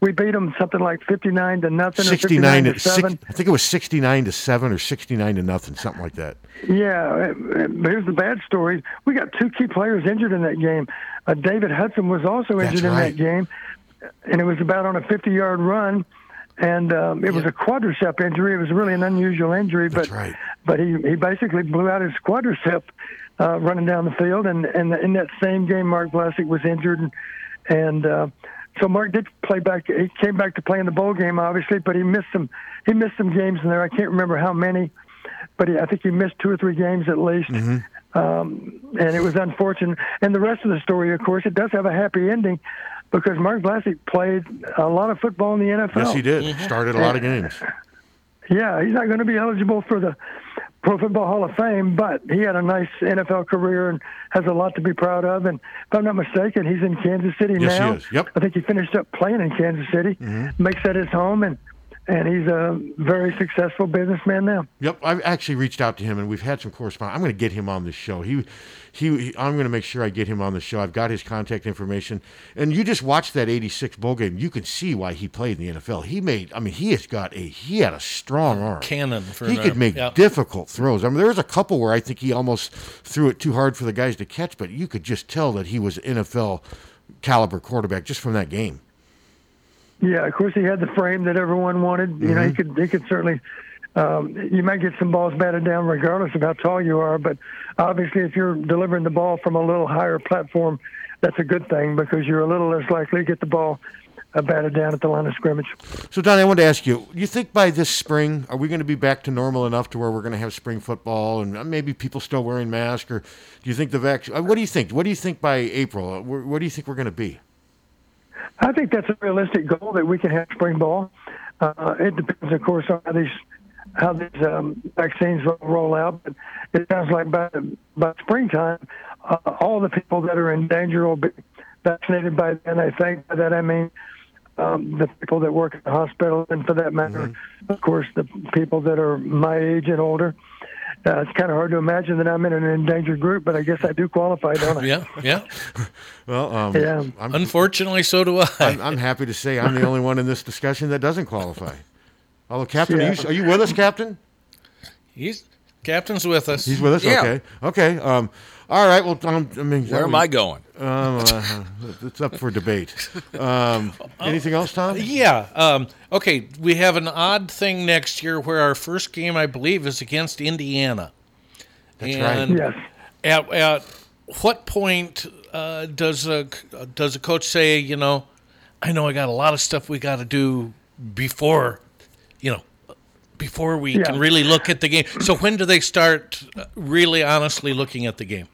We beat them something like 59 to nothing or 69 59 to to six, seven. I think it was 69 to 7 or 69 to nothing, something like that. Yeah, but here's the bad story. We got two key players injured in that game. Uh, David Hudson was also injured in that game, and it was about on a 50-yard run, and um, it was a quadricep injury. It was really an unusual injury, That's but right. but he he basically blew out his quadricep uh, running down the field, and and in that same game, Mark Vlasic was injured, and and. Uh, so Mark did play back. He came back to play in the bowl game, obviously, but he missed some. He missed some games in there. I can't remember how many, but he, I think he missed two or three games at least. Um, and it was unfortunate. And the rest of the story, of course, it does have a happy ending because Mark Vlasic played a lot of football in the NFL. Yes, he did. Started a lot of games. Yeah, he's not going to be eligible for the Pro Football Hall of Fame, but he had a nice NFL career and has a lot to be proud of. And if I'm not mistaken, he's in Kansas City Yes, he now. is. Yep. I think he finished up playing in Kansas City, mm-hmm. makes that his home, and and he's a very successful businessman now. Yep, I've actually reached out to him, and we've had some correspondence. I'm going to get him on the show. He, he, he- I'm going to make sure I get him on the show. I've got his contact information, and you just watched that '86 bowl game. You can see why he played in the NFL. He made, I mean, he has got a, he had a strong arm. Cannon for he an could arm. make Yep. difficult throws. I mean, there was a couple where I think he almost threw it too hard for the guys to catch, but you could just tell that he was NFL caliber quarterback just from that game. Yeah, of course he had the frame that everyone wanted. You know, he could he could certainly. Um, you might get some balls batted down regardless of how tall you are, but obviously if you're delivering the ball from a little higher platform, that's a good thing because you're a little less likely to get the ball uh, batted down at the line of scrimmage. So, Don, I wanted to ask you: You think by this spring, are we going to be back to normal enough to where we're going to have spring football and uh, maybe people still wearing masks? Or do you think the vaccine? What do you think? What do you think by April? Uh, Where, where do you think we're going to be? I think that's a realistic goal that we can have spring ball. Uh, it depends, of course, on how these how these um, vaccines will roll out. But it sounds like by by springtime, uh, all the people that are in danger will be vaccinated by then. I think by that I mean um, the people that work at the hospital, and for that matter, of course, the people that are my age and older. Uh, it's kind of hard to imagine that I'm in an endangered group, but I guess I do qualify, don't I? Yeah, yeah. <laughs> Well, um, Yeah. I'm, Unfortunately, so do I. I'm, I'm happy to say I'm the only one in this discussion that doesn't qualify. Although, Captain, are, you, are you with us, Captain? He's captain's with us. He's with us. Yeah. Okay. Okay. Um, all right. Well, um, I mean, Where am I going? Um, uh, <laughs> it's up for debate. <laughs> Um, anything else, Tom? Yeah. Um, okay. We have an odd thing next year where our first game, I believe, is against Indiana. That's and right. Yes. At, at what point uh, does a does a coach say, you know, I know I got a lot of stuff we got to do before, you know, before we Yeah. can really look at the game. So when do they start uh, really honestly looking at the game?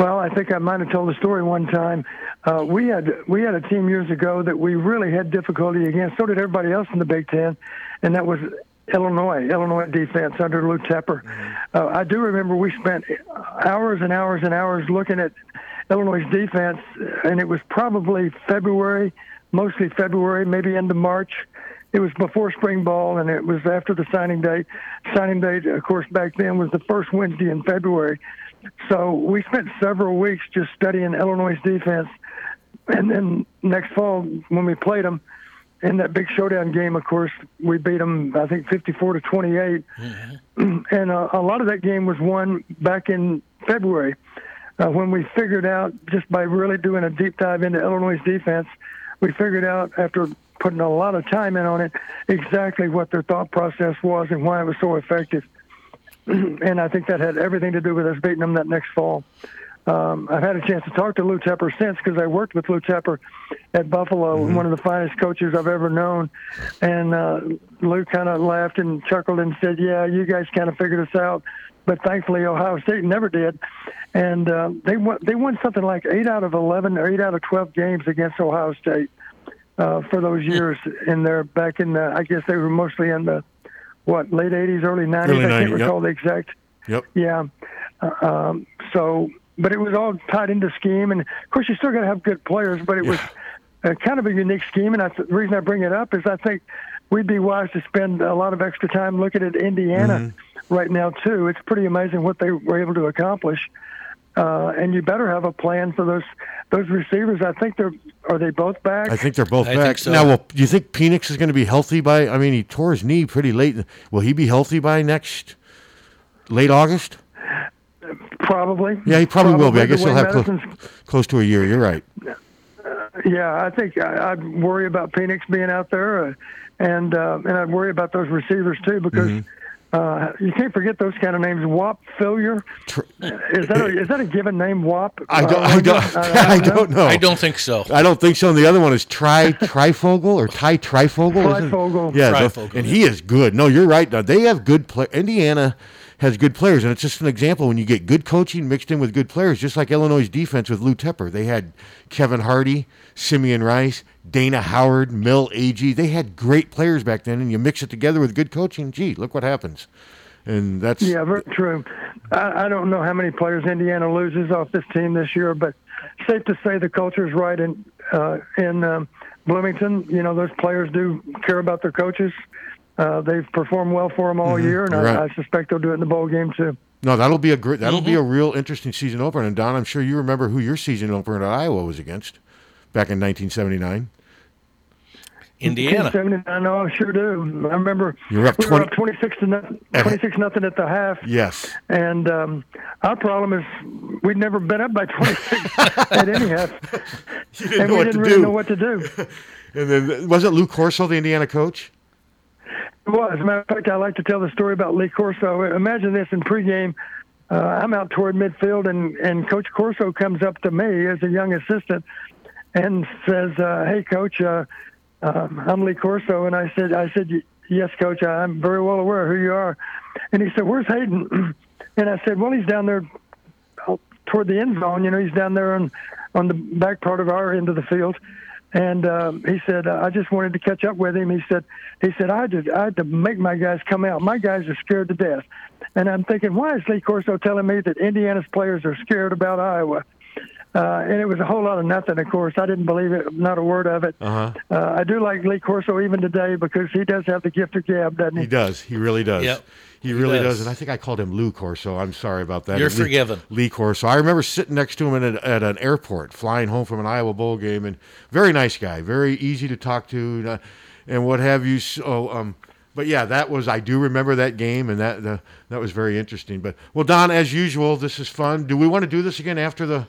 Well, I think I might have told the story one time. Uh, we had we had a team years ago that we really had difficulty against. So did everybody else in the Big Ten, and that was Illinois. Illinois defense under Lou Tepper. Uh, I do remember we spent hours and hours and hours looking at Illinois' defense, and it was probably February, mostly February, maybe into March. It was before spring ball, and it was after the signing date. Signing date, of course, back then was the first Wednesday in February. So we spent several weeks just studying Illinois' defense, and then next fall when we played them in that big showdown game, of course, we beat them I think 54 to 28, and uh, a lot of that game was won back in February uh, when we figured out just by really doing a deep dive into Illinois' defense, we figured out after putting a lot of time in on it exactly what their thought process was and why it was so effective. <clears throat> and I think that had everything to do with us beating them that next fall. Um, I've had a chance to talk to Lou Tepper since because I worked with Lou Tepper at Buffalo, Mm-hmm. one of the finest coaches I've ever known. And uh, Lou kind of laughed and chuckled and said, "Yeah, you guys kind of figured us out." But thankfully, Ohio State never did, and uh, they won. They won something like eight out of eleven or eight out of twelve games against Ohio State uh, for those years in there. Back in the, I guess they were mostly in the what late '80s, early '90s. Early I can't 90s, yep. recall the exact. Yep. Yeah. Uh, um, so, but it was all tied into scheme, and of course, you still got to have good players. But it was uh, kind of a unique scheme, and I, the reason I bring it up is I think we'd be wise to spend a lot of extra time looking at Indiana Mm-hmm. right now too. It's pretty amazing what they were able to accomplish. Uh, and you better have a plan for those those receivers. I think they're are they both back? I think they're both I back think so. now. Well, do you think Penix is going to be healthy by? I mean, he tore his knee pretty late. Will he be healthy by next late August? probably. Yeah, he probably, will be. I guess he'll have clo- Madison's- close to a year. You're right. Yeah, I think I, I'd worry about Penix being out there, uh, and uh, and I'd worry about those receivers too because Mm-hmm. Uh, you can't forget those kind of names. Whop Philyor. Is that a, is that a given name? Wap? I don't. Uh, I don't. <laughs> I don't know. I don't think so. I don't think so. And the other one is Tri Fryfogle or Ty Fryfogle. isn't? Fryfogle. Yeah, the- Fryfogle, and he is good. No, you're right. Now, they have good play. Indiana has good players, and it's just an example when you get good coaching mixed in with good players, just like Illinois' defense with Lou Tepper. They had Kevin Hardy, Simeon Rice, Dana Howard, Mel Agee. They had great players back then, and you mix it together with good coaching. Gee, look what happens. And that's Yeah, very true. I, I don't know how many players Indiana loses off this team this year, but safe to say the culture is right in uh, in um, Bloomington. You know, those players do care about their coaches. Uh, they've performed well for them all year, and Right. I, I suspect they'll do it in the bowl game too. No, that'll be a great. That'll be a Mm-hmm. real interesting season opener. And Don, I'm sure you remember who your season opener at Iowa was against back in 1979. Indiana. 79, no, I sure do. I remember You're up we were up 26 to nothing, 26 nothing at the half. Yes. And um, our problem is we'd never been up by 26 <laughs> at any half. You didn't and know we what didn't to really do. know what to do. <laughs> And then wasn't Lou Corso the Indiana coach? Well, as a matter of fact, I like to tell the story about Lee Corso. Imagine this in pregame. Uh, I'm out toward midfield, and, and Coach Corso comes up to me as a young assistant and says, uh, "Hey, Coach, uh, um, I'm Lee Corso." And I said, "I said, yes, Coach. I'm very well aware who you are." And he said, "Where's Hayden?" <clears throat> And I said, "Well, he's down there out toward the end zone. You know, he's down there on on the back part of our end of the field." And um, he said, uh, "I just wanted to catch up with him." He said, "He said I had to I had to make my guys come out. My guys are scared to death." And I'm thinking, why is Lee Corso telling me that Indiana's players are scared about Iowa? Uh, and it was a whole lot of nothing. Of course, I didn't believe it, not a word of it. Uh-huh. Uh, I do like Lee Corso even today because he does have the gift of gab, doesn't he? He does. He really does. Yep. He really does. does. And I think I called him Lou Corso. I'm sorry about that. You're Lee- forgiven. Lee Corso. I remember sitting next to him at, at an airport, flying home from an Iowa bowl game, and very nice guy, very easy to talk to, uh, and what have you. So, um, but yeah, that was I do remember that game, and that the, that was very interesting. But well, Don, as usual, this is fun. Do we want to do this again after the?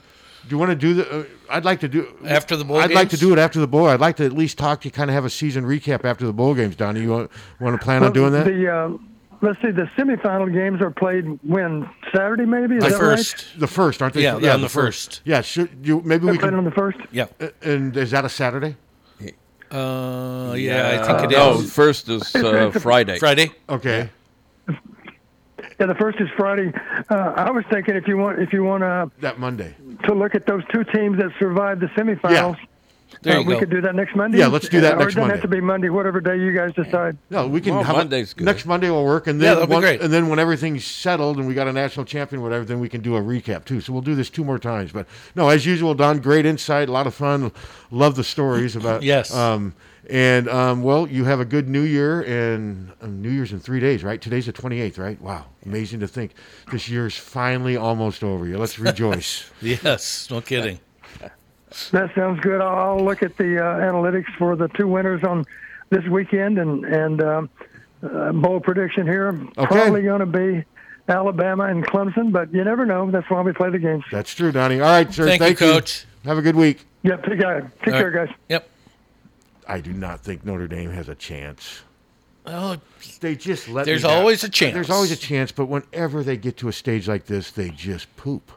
Do you want to do the? Uh, I'd like to do After the bowl I'd like to do it after the bowl. I'd like to at least talk to you, kind of have a season recap after the bowl games. Don, you want, want to plan on doing that? The uh, let's see, the semifinal games are played when Saturday, maybe. Is The that first. The first, aren't they? Yeah, yeah, on the first. Yeah, should you maybe we They're playing on the first. Yeah. uh, And is that a Saturday? Uh, yeah, I think it no, is. first is uh, Friday. Friday. Okay. Yeah, the first is Friday. Uh, I was thinking if you want if you want to that Monday. to look at those two teams that survived the semifinals. There uh, you we go. could do that next Monday. Yeah, let's do that or next it doesn't have to be Monday, whatever day you guys decide. No, we can. Well, how about- Monday's good. Next Monday will work, and then that'll be great. and then when everything's settled and we got a national champion, whatever, then we can do a recap too. So we'll do this two more times. But no, as usual, Don, great insight, a lot of fun. Love the stories about Yes. Um, and um, well, you have a good New Year, and um, New Year's in three days, right? Today's the twenty eighth, right? Wow, amazing to think this year's finally almost over. Let's rejoice. <laughs> Yes, no kidding. That sounds good. I'll, I'll look at the uh, analytics for the two winners on this weekend and and um, uh, bold prediction here. Probably going to be Alabama and Clemson, but you never know. That's why we play the games. That's true, Donnie. All right, sir. Thank you, Coach. Have a good week. Yep. Take care, take All care right. guys. Yep. I do not think Notre Dame has a chance. Oh, They just let. There's me down. always a chance. There's always a chance, but whenever they get to a stage like this, they just poop.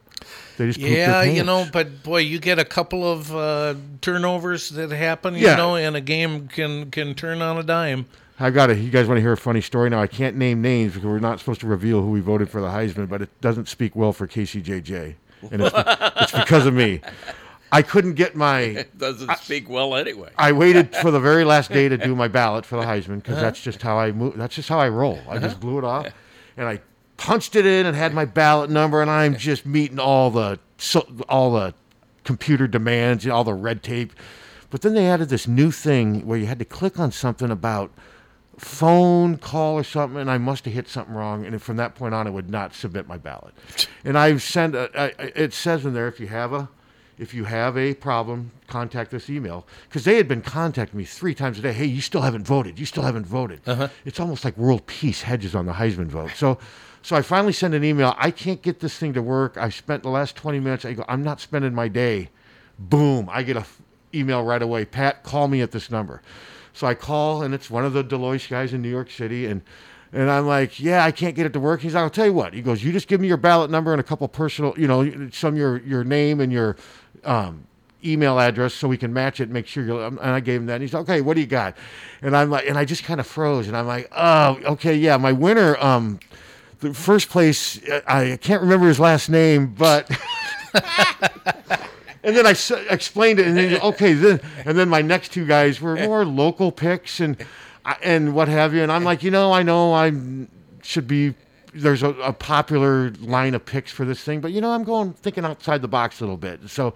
They just yeah, you know, but boy, you get a couple of uh, turnovers that happen, Yeah. you know, and a game can can turn on a dime. I got it. You guys want to hear a funny story? Now I can't name names because we're not supposed to reveal who we voted for the Heisman, but it doesn't speak well for KCJJ, and it's, <laughs> it's because of me. I couldn't get my. <laughs> It doesn't speak well anyway. I waited for the very last day to do <laughs> my ballot for the Heisman because that's just how I move. That's just how I roll. I just blew it off, and I punched it in and had my ballot number, and I'm just meeting all the so, all the computer demands, all the red tape. But then they added this new thing where you had to click on something about phone call or something, and I must have hit something wrong. And from that point on, I would not submit my ballot. <laughs> And I've sent. A, I, it says in there if you have a if you have a problem, contact this email because they had been contacting me three times a day. Hey, you still haven't voted. You still haven't voted. Uh-huh. It's almost like world peace hedges on the Heisman vote. So. So I finally send an email. I can't get this thing to work. I spent the last 20 minutes. I go, I'm not spending my day. Boom. I get a email right away. Pat, call me at this number. So I call, and it's one of the Deloitte guys in New York City, and and I'm like, yeah, I can't get it to work. He's like, I'll tell you what. He goes, you just give me your ballot number and a couple personal, you know, some your your name and your um, email address so we can match it. and Make sure you're. And I gave him that. And he's like, okay, what do you got? And I'm like, and I just kind of froze, and I'm like, oh, okay, yeah, my winner. Um, the first place, I can't remember his last name, but. <laughs> And then I s- explained it, and then okay, then and then my next two guys were more local picks and and what have you. And I'm like, you know, I know I should be. There's a, a popular line of picks for this thing, but you know, I'm going thinking outside the box a little bit. So,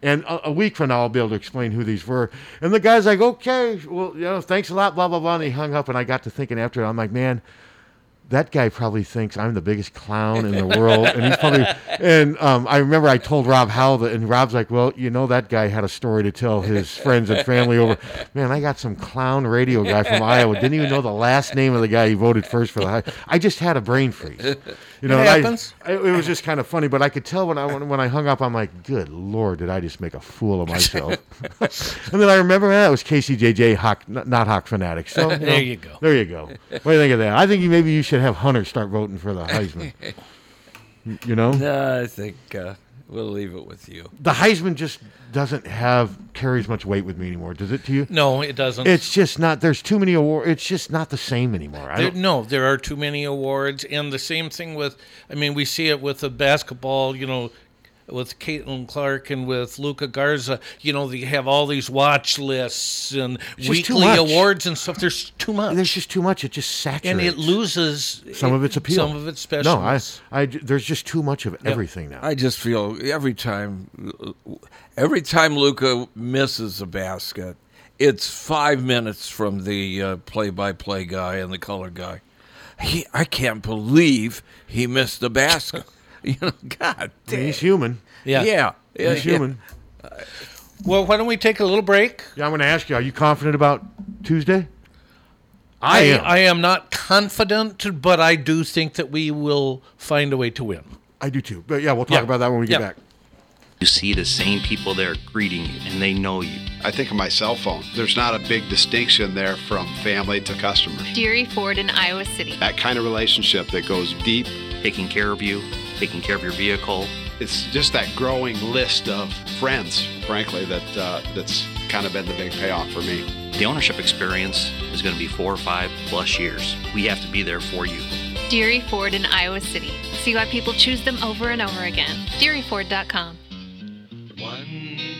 and a, a week from now, I'll be able to explain who these were. And the guy's like, okay, well, you know, thanks a lot, blah blah blah. And he hung up, and I got to thinking after it, I'm like, man that guy probably thinks I'm the biggest clown in the world, and he's probably. And um, I remember I told Rob Howell that, and Rob's like, "Well, you know, that guy had a story to tell his friends and family over." <laughs> Man, I got some clown radio guy from Iowa. Didn't even know the last name of the guy he voted first for the high. I just had a brain freeze. You know, It happens. I, it was just kind of funny, but I could tell when I when, when I hung up, I'm like, "Good lord, did I just make a fool of myself?" <laughs> and then I remember that it was KCJJ Hawk, not, Hawk fanatic. So There you go. There you go. What do you think of that? I think maybe you should have Hunter start voting for the Heisman. <laughs> you know, No, I think uh, we'll leave it with you. the Heisman just doesn't have carries much weight with me anymore. Does it to you? No, it doesn't. It's just not. There's too many awards. It's just not the same anymore. There, no, there are too many awards, and the same thing with. I mean, we see it with the basketball. You know, with Caitlin Clark and with Luka Garza. You know, they have all these watch lists and just weekly awards and stuff. There's too much, there's just too much. It just saturates. and it loses some of its appeal. Some of its special. No, I, I, there's just too much of everything now. I just feel every time, every time Luka misses a basket, it's five minutes from the uh, play-by-play guy and the color guy. He, I can't believe he missed the basket. <laughs> you know, God damn. He's human. Yeah. Yeah, yeah, He's yeah. human. Well, why don't we take a little break? Yeah, I'm going to ask you. Are you confident about Tuesday? I, am. I am not confident, but I do think that we will find a way to win. I do too. But yeah, we'll talk Yeah. about that when we get Yeah. back. You see the same people there greeting you, and they know you. I think of my cell phone. There's not a big distinction there from family to customers. Deery Ford in Iowa City. That kind of relationship that goes deep. taking care of you, taking care of your vehicle. It's just that growing list of friends, frankly, that uh, that's kind of been the big payoff for me. The ownership experience is going to be four or five plus years. We have to be there for you. Deery Ford in Iowa City. See why people choose them over and over again. DeeryFord.com.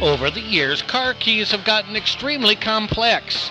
Over the years, car keys have gotten extremely complex.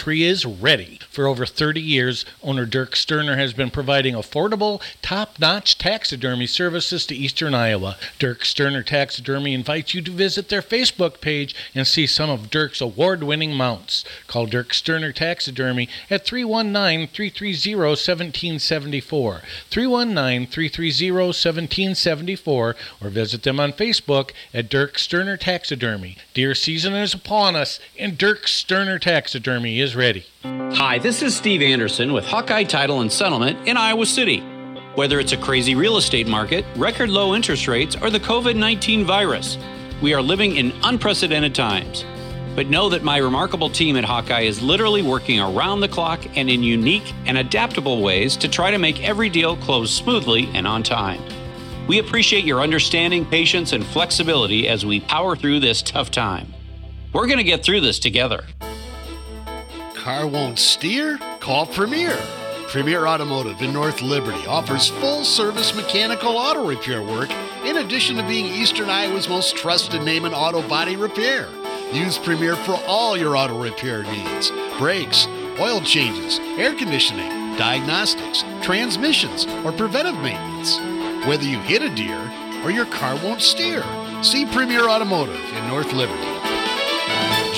Tree is ready. For over 30 years, owner Dirk Sterner has been providing affordable, top notch taxidermy services to eastern Iowa. Dirk Sterner Taxidermy invites you to visit their Facebook page and see some of Dirk's award winning mounts. Call Dirk Sterner Taxidermy at 319 330 1774. 319 330 1774 or visit them on Facebook at Dirk Sterner Taxidermy. Deer season is upon us, and Dirk Sterner Taxidermy is ready. Hi, this is Steve Anderson with Hawkeye Title and Settlement in Iowa City. Whether it's a crazy real estate market, record low interest rates, or the COVID 19 virus, we are living in unprecedented times. But know that my remarkable team at Hawkeye is literally working around the clock and in unique and adaptable ways to try to make every deal close smoothly and on time. We appreciate your understanding, patience, and flexibility as we power through this tough time. We're going to get through this together. Car won't steer? Call Premier. Premier Automotive in North Liberty offers full service mechanical auto repair work in addition to being Eastern Iowa's most trusted name in auto body repair. Use Premier for all your auto repair needs brakes, oil changes, air conditioning, diagnostics, transmissions, or preventive maintenance. Whether you hit a deer or your car won't steer, see Premier Automotive in North Liberty.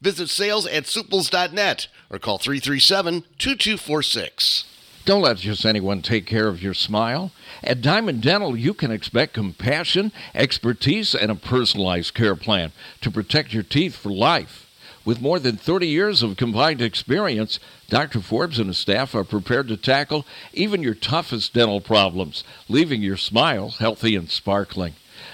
Visit sales at suples.net or call 337 2246. Don't let just anyone take care of your smile. At Diamond Dental, you can expect compassion, expertise, and a personalized care plan to protect your teeth for life. With more than 30 years of combined experience, Dr. Forbes and his staff are prepared to tackle even your toughest dental problems, leaving your smile healthy and sparkling.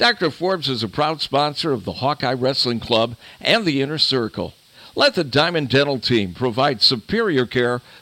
Dr. Forbes is a proud sponsor of the Hawkeye Wrestling Club and the Inner Circle. Let the Diamond Dental team provide superior care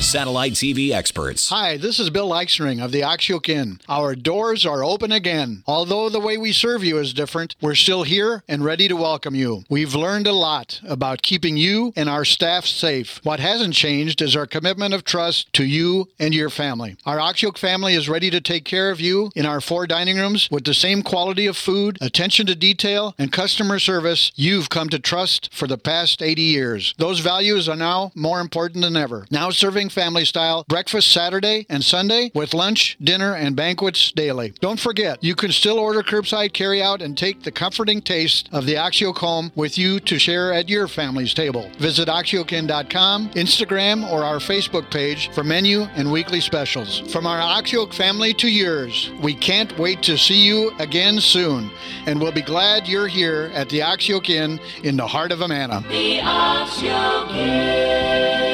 satellite TV experts. Hi, this is Bill Eichstring of the Oxyoke Inn. Our doors are open again. Although the way we serve you is different, we're still here and ready to welcome you. We've learned a lot about keeping you and our staff safe. What hasn't changed is our commitment of trust to you and your family. Our Oxyoke family is ready to take care of you in our four dining rooms with the same quality of food, attention to detail, and customer service you've come to trust for the past 80 years. Those values are now more important than ever. Now serving family style breakfast Saturday and Sunday with lunch, dinner, and banquets daily. Don't forget, you can still order curbside carry out and take the comforting taste of the Oxyoke home with you to share at your family's table. Visit oxyokin.com, Instagram, or our Facebook page for menu and weekly specials. From our Oxyoke family to yours, we can't wait to see you again soon, and we'll be glad you're here at the Oxyoke Inn in the heart of Amana. The Oxyoke From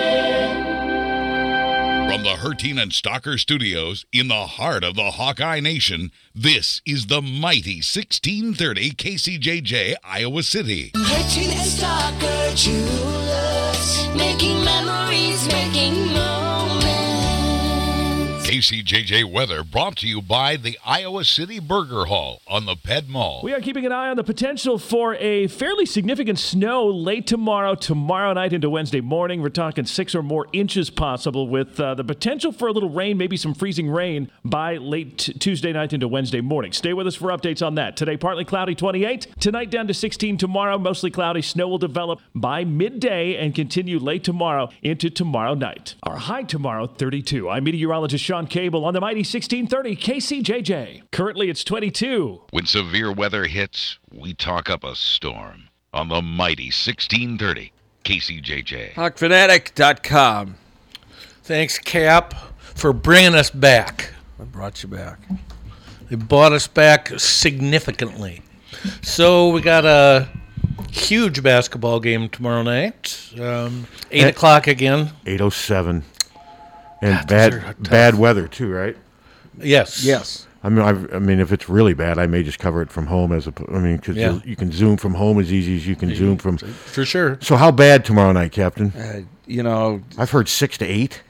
the Herteen and Stocker Studios in the heart of the Hawkeye Nation, this is the mighty 1630 KCJJ Iowa City. And Jewelers, making memories, moments. KCJJ weather brought to you by the Iowa City Burger Hall on the Ped Mall. We are keeping an eye on the potential for a fairly significant snow late tomorrow, tomorrow night into Wednesday morning. We're talking six or more inches possible, with uh, the potential for a little rain, maybe some freezing rain by late t- Tuesday night into Wednesday morning. Stay with us for updates on that. Today, partly cloudy 28. Tonight, down to 16. Tomorrow, mostly cloudy. Snow will develop by midday and continue late tomorrow into tomorrow night. Our high tomorrow, 32. I'm meteorologist Sean Cable on the mighty 1630 KCJJ. Currently, it's 22. When severe weather hits, we talk up a storm on the mighty 1630 KCJJ. HawkFanatic.com. Thanks, Cap, for bringing us back. I brought you back. They brought us back significantly. So we got a huge basketball game tomorrow night. Um, eight And- o'clock again. 807. And God, bad bad weather too, right? Yes. Yes. I mean, I've, I mean, if it's really bad, I may just cover it from home as a. I mean, because Yeah. you can zoom from home as easy as you can zoom from. For sure. So how bad tomorrow night, Captain? Uh, you know, I've heard six to eight.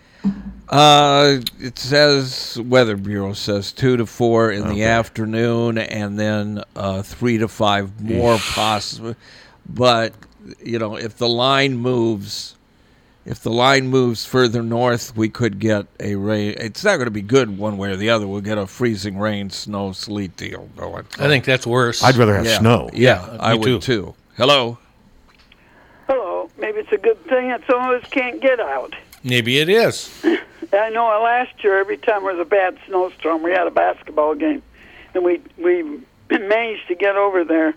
Uh, it says Weather Bureau says two to four in Okay. the afternoon, and then uh, three to five more possible. But you know, if the line moves, if the line moves further north, we could get a rain. It's not going to be good one way or the other. We'll get a freezing rain, snow, sleet deal going. I think that's worse. I'd rather have Yeah. snow. Yeah, Yeah, I me would too. too. Hello. Hello. Maybe it's a good thing that some of us can't get out. Maybe it is. <laughs> I know last year, every time there was a bad snowstorm, we had a basketball game, and we we <clears throat> managed to get over there.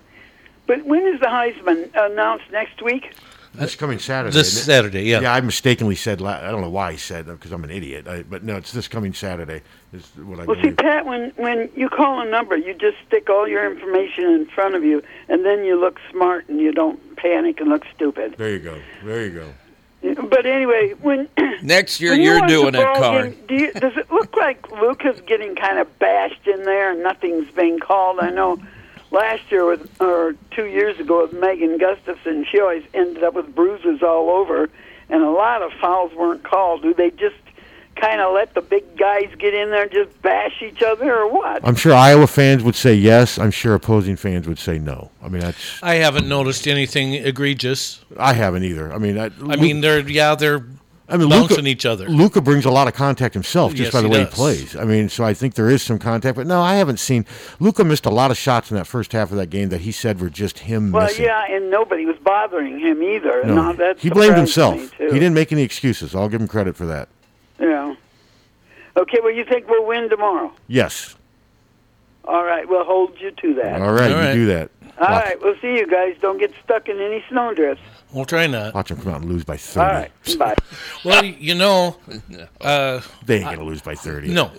But when is the Heisman announced next week? This uh, coming Saturday. This? Saturday, yeah. Yeah, I mistakenly said. La- I don't know why I said because I'm an idiot. I, but no, it's this coming Saturday. Is what I Well, see, believe. Pat, when when you call a number, you just stick all your information in front of you, and then you look smart and you don't panic and look stupid. There you go. There you go. But anyway, when <clears throat> Next year when you you're doing the it, ball Carr. game, do you, does it look like Luka's getting kind of bashed in there and nothing's being called? I know last year with or two years ago with Megan Gustafson, she always ended up with bruises all over, and a lot of fouls weren't called. Do they just kind of let the big guys get in there and just bash each other, or what? I'm sure Iowa fans would say yes. I'm sure opposing fans would say no. I mean, that's. I haven't noticed anything egregious. I haven't either. I mean, I, I mean, they're yeah, they're I mean, bouncing Luka, each other. Luka brings a lot of contact himself just Yes, by the he way does. he plays. I mean, so I think there is some contact, but no, I haven't seen. Luka missed a lot of shots in that first half of that game that he said were just him missing. Well, missing. yeah, and nobody was bothering him either. No, No, that he blamed himself. too. He didn't make any excuses. I'll give him credit for that. Yeah. Okay, well, you think we'll win tomorrow? Yes. All right, we'll hold you to that. All right, you do that. All right, we'll see you guys. Don't get stuck in any snowdrifts. We'll try not. Watch them come out and lose by 30. right, <laughs> bye. Well, you know, uh, They ain't going to lose by 30. no.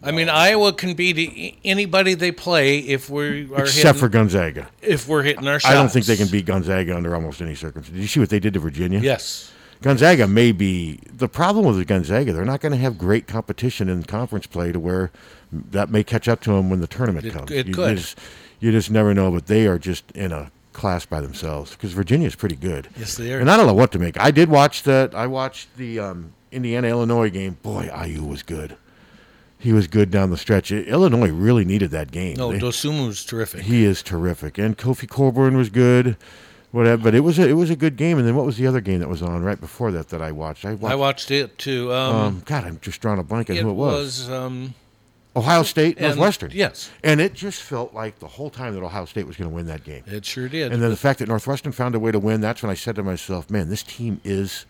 I mean, Iowa can beat anybody they play if we are Except hitting, for Gonzaga. if we're hitting our shots. I don't think they can beat Gonzaga under almost any circumstance. Did you see what they did to Virginia? Yes. Gonzaga may be the problem with Gonzaga. They're not going to have great competition in conference play to where that may catch up to them when the tournament It- comes. it you, could. You just, you just never know. But they are just in a class by themselves because Virginia is pretty good. Yes, they are. And I don't know what to make. I did watch that. I watched the um, Indiana Illinois game. Boy, IU was good. He was good down the stretch. Illinois really needed that game. No, They- Dosunmu's terrific. he is terrific, and Kofi Cockburn was good. Whatever, but it was a, it was a good game. And then what was the other game that was on right before that that I watched? I watched. I watched it too. Um, um, God, I'm just drawing a blank on who it was. was. Ohio State, and- Northwestern. yes. and it just felt like the whole time that Ohio State was going to win that game. It sure did. And then the fact that Northwestern found a way to win, that's when I said to myself, man, this team is.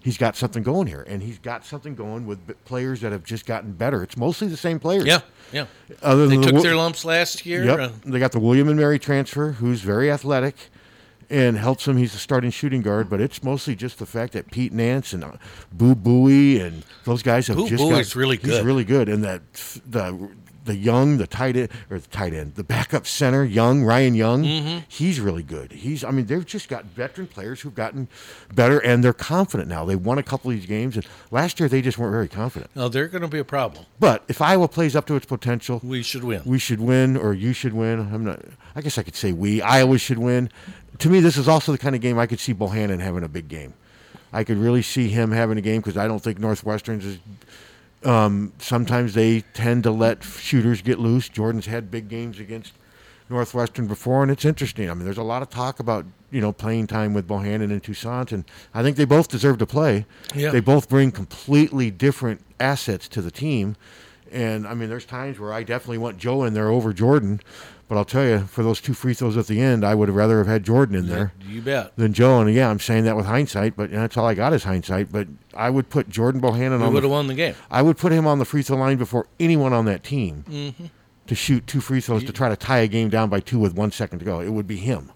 He's got something going here, and he's got something going with players that have just gotten better. It's mostly the same players. Yeah, yeah. Other they than took their lumps last year. Yep. uh, They got the William and Mary transfer, who's very athletic and helps him. He's a starting shooting guard, but it's mostly just the fact that Pete Nance and uh, Boo Buie and those guys have Boo just Buie's got, really good. He's good. really good, and that the the young, the tight end or the tight end, the backup center, young Ryan Young, Mhm. he's really good. He's, I mean, they've just got veteran players who've gotten better, and they're confident now. They won a couple of these games, and last year they just weren't very confident. no, they're going to be a problem. But if Iowa plays up to its potential, we should win. We should win, or you should win. I'm not. I guess I could say we. Iowa should win. To me, this is also the kind of game I could see Bohannon having a big game. I could really see him having a game because I don't think Northwestern's is. Um, sometimes they tend to let shooters get loose. Jordan's had big games against Northwestern before, and it's interesting. I mean, there's a lot of talk about you know playing time with Bohannon and Toussaint, and I think they both deserve to play. Yeah. They both bring completely different assets to the team, and I mean, there's times where I definitely want Joe in there over Jordan, but I'll tell you, for those two free throws at the end, I would have rather have had Jordan in there You bet. than Joe. And yeah, I'm saying that with hindsight, but that's all I got is hindsight. But I would put Jordan Bohannon We on. would have won the game. I would put him on the free throw line before anyone on that team Mhm. to shoot two free throws to try to tie a game down by two with one second to go. It would be him.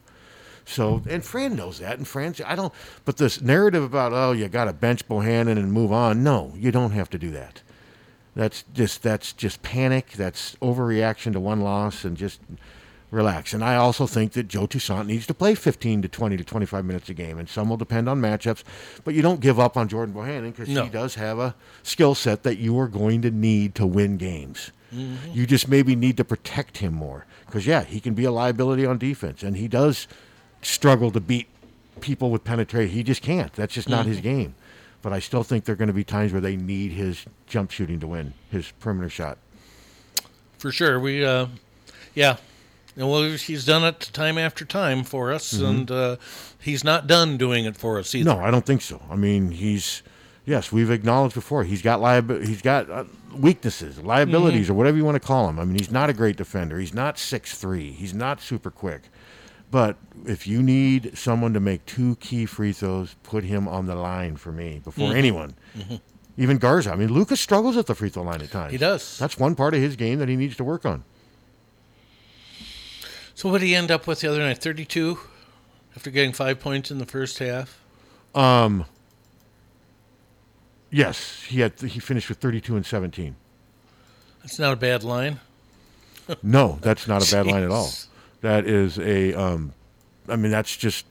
So and Fran knows that, and Fran, I don't. But this narrative about oh you got to bench Bohannon and move on. No, you don't have to do that. That's just that's just panic. That's overreaction to one loss, and just relax. And I also think that Joe Toussaint needs to play 15 to 20 to 25 minutes a game, and some will depend on matchups. But you don't give up on Jordan Bohannon because No. he does have a skill set that you are going to need to win games. Mhm. You just maybe need to protect him more because yeah, he can be a liability on defense, and he does struggle to beat people with penetration. He just can't. That's just not his Mhm. game. But I still think there are going to be times where they need his jump shooting to win his perimeter shot. For sure. We, uh, yeah. And well, he's done it time after time for us, Mhm. and uh, he's not done doing it for us either. No, I don't think so. I mean, he's yes, we've acknowledged before he's got liab- he's got uh, weaknesses, liabilities, Mhm. or whatever you want to call him. I mean, he's not a great defender. He's not six three. He's not super quick. But if you need someone to make two key free throws, put him on the line for me before Mhm. anyone. Mhm. Even Garza. I mean, Luka's struggles at the free throw line at times. He does. That's one part of his game that he needs to work on. So what did he end up with the other night? Thirty-two, after getting five points in the first half. Um. Yes, he had. He finished with thirty-two and seventeen. That's not a bad line. No, that's not a bad line at all. <laughs> That is a. Um, I mean, that's just.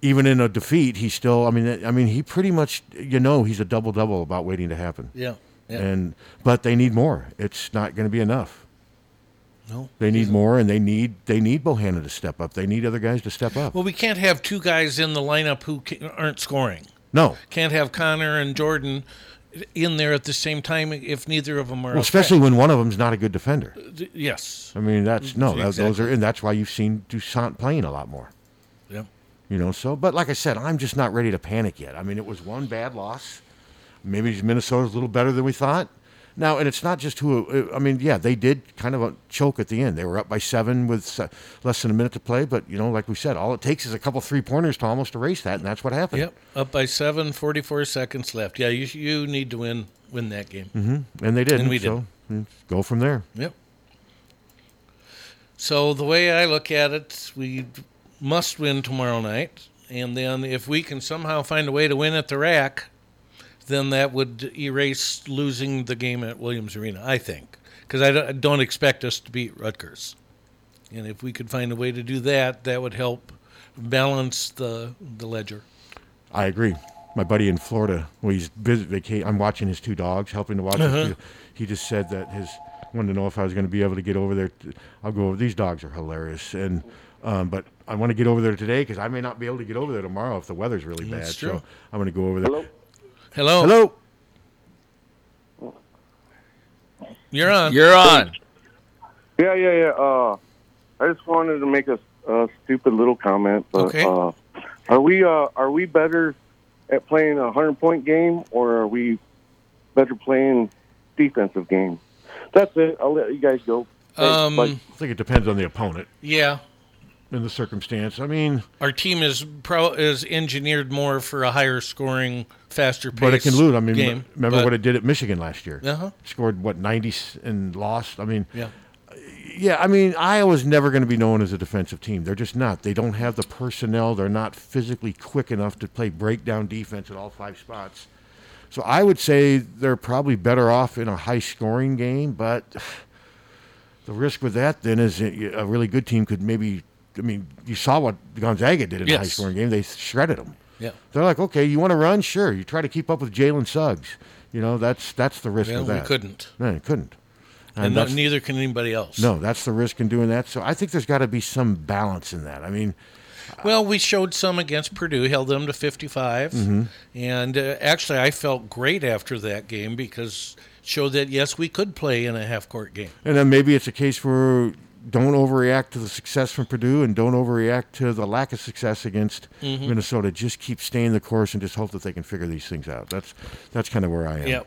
Even in a defeat, he still. I mean, I mean, he pretty much. You know, he's a double double about waiting to happen. Yeah, yeah. And but they need more. It's not going to be enough. No. They need more, and they need they need Bohannon to step up. They need other guys to step up. Well, we can't have two guys in the lineup who aren't scoring. No. Can't have Connor and Jordan in there at the same time if neither of them are. Well, especially when one of them's not a good defender. Uh, D- Yes. I mean, that's no, that, those are, and that's why you've seen Toussaint playing a lot more. Yeah. You know, so, but like I said, I'm just not ready to panic yet. I mean, it was one bad loss. Maybe Minnesota's a little better than we thought. Now, and it's not just who, I mean, yeah, they did kind of choke at the end. They were up by seven with less than a minute to play, but, you know, like we said, all it takes is a couple three pointers to almost erase that, and that's what happened. Yep. Up by seven, 44 seconds left. Yeah, you you need to win win that game. hmm And they did. And we so mm, go from there. Yep. So the way I look at it, we must win tomorrow night, and then if we can somehow find a way to win at the rack, then that would erase losing the game at Williams Arena. I think because I don't- expect us to beat Rutgers, and if we could find a way to do that, that would help balance the the ledger. I agree. My buddy in Florida, well, he's visit vaca- I'm watching his two dogs, helping to watch. his Uh-huh. two- He just said that his wanted to know if I was going to be able to get over there. t- I'll go over. These dogs are hilarious, and um, but I want to get over there today because I may not be able to get over there tomorrow if the weather's really bad. That's So. I'm going to go over there. Hello. Hello. Hello. You're on. You're on. Yeah, yeah, yeah. Uh, I just wanted to make a, a stupid little comment. But, Okay. Uh, are we uh, are we better at playing a hundred point game, or are we better playing defensive game? That's it. I'll let you guys go. Thanks. Um, Bye. I think it depends on the opponent Yeah, and the circumstance. I mean, our team is pro is engineered more for a higher scoring, faster pace. but it can lose. I mean, game, remember but- what it did at Michigan last year? Uh-huh. Scored what 90 s- and lost. I mean, Yeah. Yeah, I mean, Iowa's never going to be known as a defensive team. They're just not. They don't have the personnel. They're not physically quick enough to play breakdown defense at all five spots. So I would say they're probably better off in a high scoring game, but <sighs> the risk with that then is a really good team could maybe. I mean, you saw what Gonzaga did in a high Yes. scoring game. They shredded them. Yeah. They're like, okay, you want to run? Sure. You try to keep up with Jalen Suggs. You know, that's that's the risk Well, of that. we couldn't. No, you couldn't. and that's- neither can anybody else. no, that's the risk in doing that. So I think there's got to be some balance in that. I mean, Well, we showed some against Purdue, held them to 55. Mhm. And uh, actually, I felt great after that game because showed that, yes, we could play in a half court game. and then maybe it's a case where don't overreact to the success from Purdue and don't overreact to the lack of success against Mhm. Minnesota. Just keep staying the course and just hope that they can figure these things out. That's that's kind of where I am. Yeah.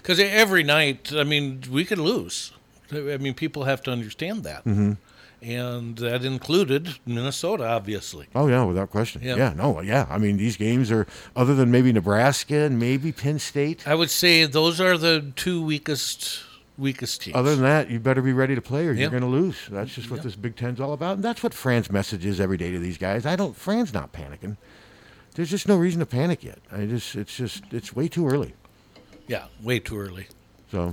Because every night, I mean, we could lose. I mean, people have to understand that. Mhm. And that included Minnesota, obviously. Oh yeah, without question. Yeah. Yeah. no, yeah. I mean, these games are other than maybe Nebraska and maybe Penn State. I would say those are the two weakest weakest teams. Other than that, you better be ready to play or Yeah. you're going to lose. That's just what this Big Ten's all about, and that's what Fran's message is every day to these guys. I don't. Fran's not panicking. There's just no reason to panic yet. I just, it's just, it's way too early. yeah, way too early. So,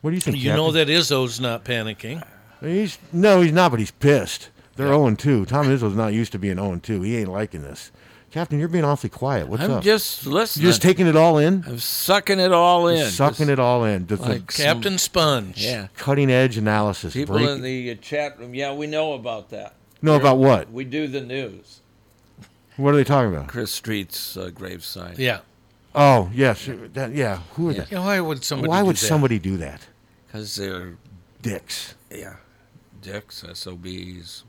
what do you think? You know that Izzo's not panicking. he's no, he's not, but he's pissed. They're 0 2. Tom Izzo's not used to being 0 2. He ain't liking this. Captain, you're being awfully quiet. What's up? I'm up? just listening. You're just taking it all in. I'm sucking it all in. Just sucking Just it all in. The- the like Captain Sponge. Yeah. Cutting edge analysis. People break- in the uh, chat room, yeah, we know about that. Know about what? We do the news. What are they talking about? Chris Street's uh, gravesite. Yeah. Oh yes, that, yeah. Who are Yeah. they? Yeah, why would somebody Why do would that? somebody do that? Because they're dicks. Yeah, dicks, SOBs.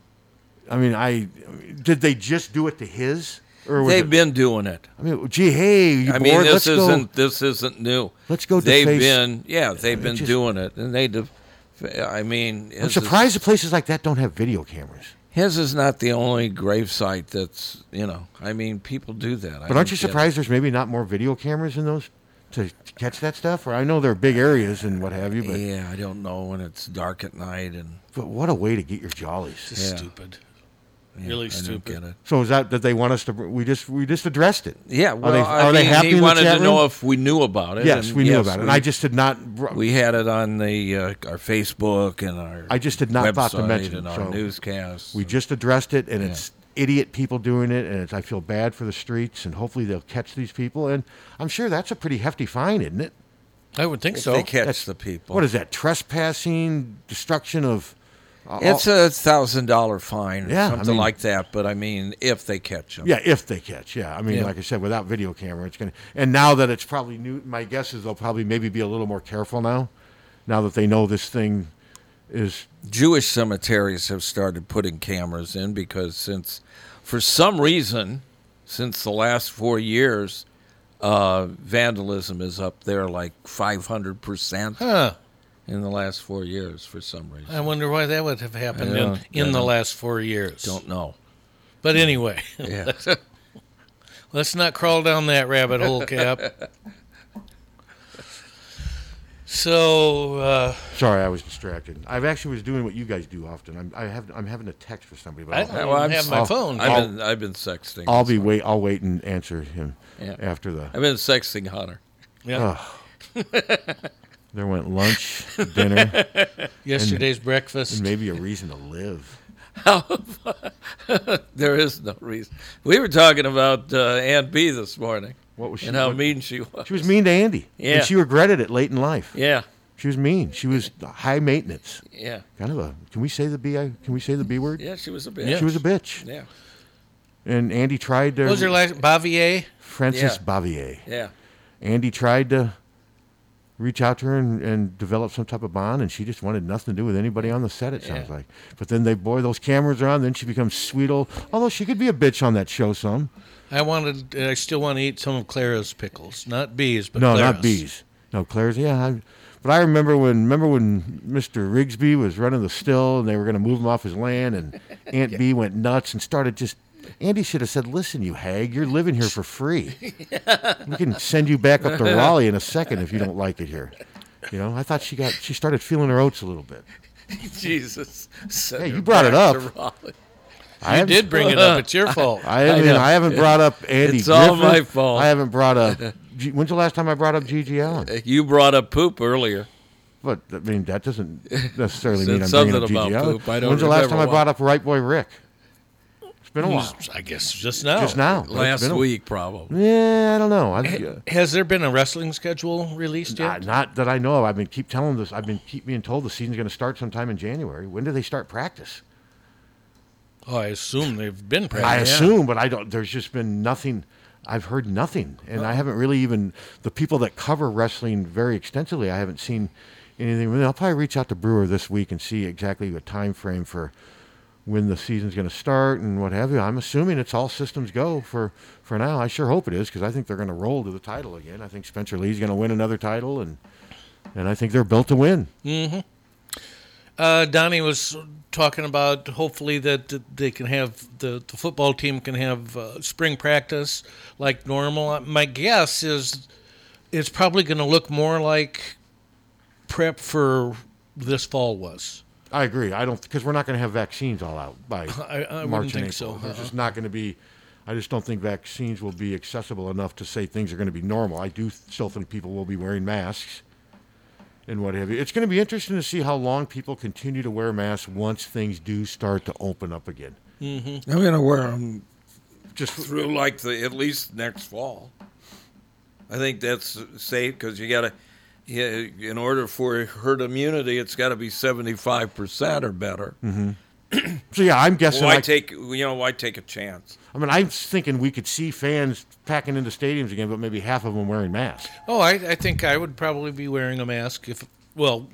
I mean, I did they just do it to his? Or They've it- been doing it. I mean, gee, hey, you I bored? mean, this Let's isn't this isn't new. Let's go They've deface- been yeah, they've It been just- doing it, and they. Def- I mean, I'm surprised Is, that places like that don't have video cameras. his is not the only gravesite that's you know. I mean, people do that. I But aren't you get it. surprised there's maybe not more video cameras in those to, to catch that stuff? Or I know there are big areas and what have you, but Yeah, I don't know when it's dark at night and. but what a way to get your jollies. Yeah. stupid. Yeah, really I don't stupid. get it. So is that that they want us to? We just we just addressed it. Yeah, Are well, they, I are they happy he in the wanted chat to know if we knew about it. Yes, and we knew yes, about it, and we- I just did not. We had it on the uh, our Facebook and our. I just did not thought to mention and our so newscasts. We just addressed it, and it's idiot people doing it, and it's, I feel bad for the streets, and hopefully they'll catch these people. And I'm sure that's a pretty hefty fine, isn't it? I would think If so. they catch That's- the people. What is that? Trespassing, destruction of. It's a thousand dollar fine, Yeah, I something mean- like that. But I mean, if they catch them, Yeah, if they catch. Yeah, I mean, Yeah. like I said, without video camera, it's gonna. And now that it's probably new, my guess is they'll probably maybe be a little more careful now. Now that they know this thing is Jewish cemeteries have started putting cameras in because since, for some reason, since the last four years, uh, vandalism is up there like five hundred percent. Huh. In the last four years, for some reason. I wonder why that would have happened in, in I the last four years. Don't know. But anyway, Yeah. let's, <laughs> let's not crawl down that rabbit hole, Cap. So, uh, Sorry, I was distracted. I actually was doing what you guys do often. I'm I have I'm having a text for somebody. But I I'll- don't Well, I'm have my I'll- phone. I've I'll- been- I've been sexting I'll be wait. I'll wait and answer him Yeah. after the. I've been sexting Hunter. Yeah. Ugh. <laughs> there went lunch, dinner, <laughs> Yesterday's and- breakfast. and maybe a reason to live. <laughs> there is no reason. We were talking about uh, Aunt Bee this morning. What was she? And how what- mean she was. She was mean to Andy. Yeah. And she regretted it late in life. Yeah. She was mean. She was high maintenance. Yeah. Kind of a. Can we say the b? Can we say the b word? Yeah, she was a bitch. She was a bitch. Yeah. And Andy tried to. What was her last Bavier? Frances Yeah. Bavier. Yeah. Andy tried to reach out to her and, and develop some type of bond, and she just wanted nothing to do with anybody on the set. It sounds Yeah. like. But then they, boy, those cameras are on. Then she becomes sweet old. Although she could be a bitch on that show, some. I wanted. I still want to eat some of Clara's pickles, not Bee's, but no, Clara's. not Bee's. No, Clara's. Yeah, I, but I remember when remember when Mr. Rigsby was running the still, and they were going to move him off his land, and <laughs> Aunt Bee went nuts and started just. Andy should have said, "Listen, you hag, you're living here for free. <laughs> We can send you back up to Raleigh in a second if you don't like it here." You know, I thought she got she started feeling her oats a little bit. <laughs> Jesus. Send Hey, her you brought it back up. Raleigh. I haven't- did bring it up. It's your fault. I, haven't- know. I haven't brought up Andy. It's all Griffith. my fault. I haven't brought up. <laughs> G- When's the last time I brought up GG Allin? Uh, you brought up poop earlier. But I mean, that doesn't necessarily Said mean I'm something bringing up GG about Allin. poop. I don't When's the last time I brought up White Boy Rick? It's been a while. I guess just now. Just now. Last a- week, probably. Yeah, I don't know. I, uh, Has there been a wrestling schedule released yet? not, not that I know of. I've been keep telling this. I've been keep being told the season's going to start sometime in January. When do they start practice? Oh, I assume they've been I assume, but I don't. There's just been nothing. I've heard nothing, and I haven't really even the people that cover wrestling very extensively. I haven't seen anything. I'll probably reach out to Brewer this week and see exactly the time frame for when the season's going to start and what have you. I'm assuming it's all systems go for for now. I sure hope it is because I think they're going to roll to the title again. I think Spencer Lee's going to win another title, and and I think they're built to win. Mm-hmm. Uh, Donnie was talking about hopefully that they can have the, the football team can have uh, spring practice like normal. Uh, My guess is it's probably going to look more like prep for this fall was. I agree. I don't because we're not going to have vaccines all out by <laughs> I- I wouldn't March and think April. so, There's uh-uh. just not going to be. I just don't think vaccines will be accessible enough to say things are going to be normal. I do still think people will be wearing masks and what have you. It's going to be interesting to see how long people continue to wear masks once things do start to open up again. Mm-hmm. I'm going to wear them just through like the at least next fall. I think that's safe because you got to, yeah, in order for herd immunity, it's got to be 75% or better. hmm <clears throat> so yeah, I'm guessing. Why I, take, you know, why take a chance? I mean, I'm thinking we could see fans packing into stadiums again, but maybe half of them wearing masks. Oh, I, I think I would probably be wearing a mask if, well,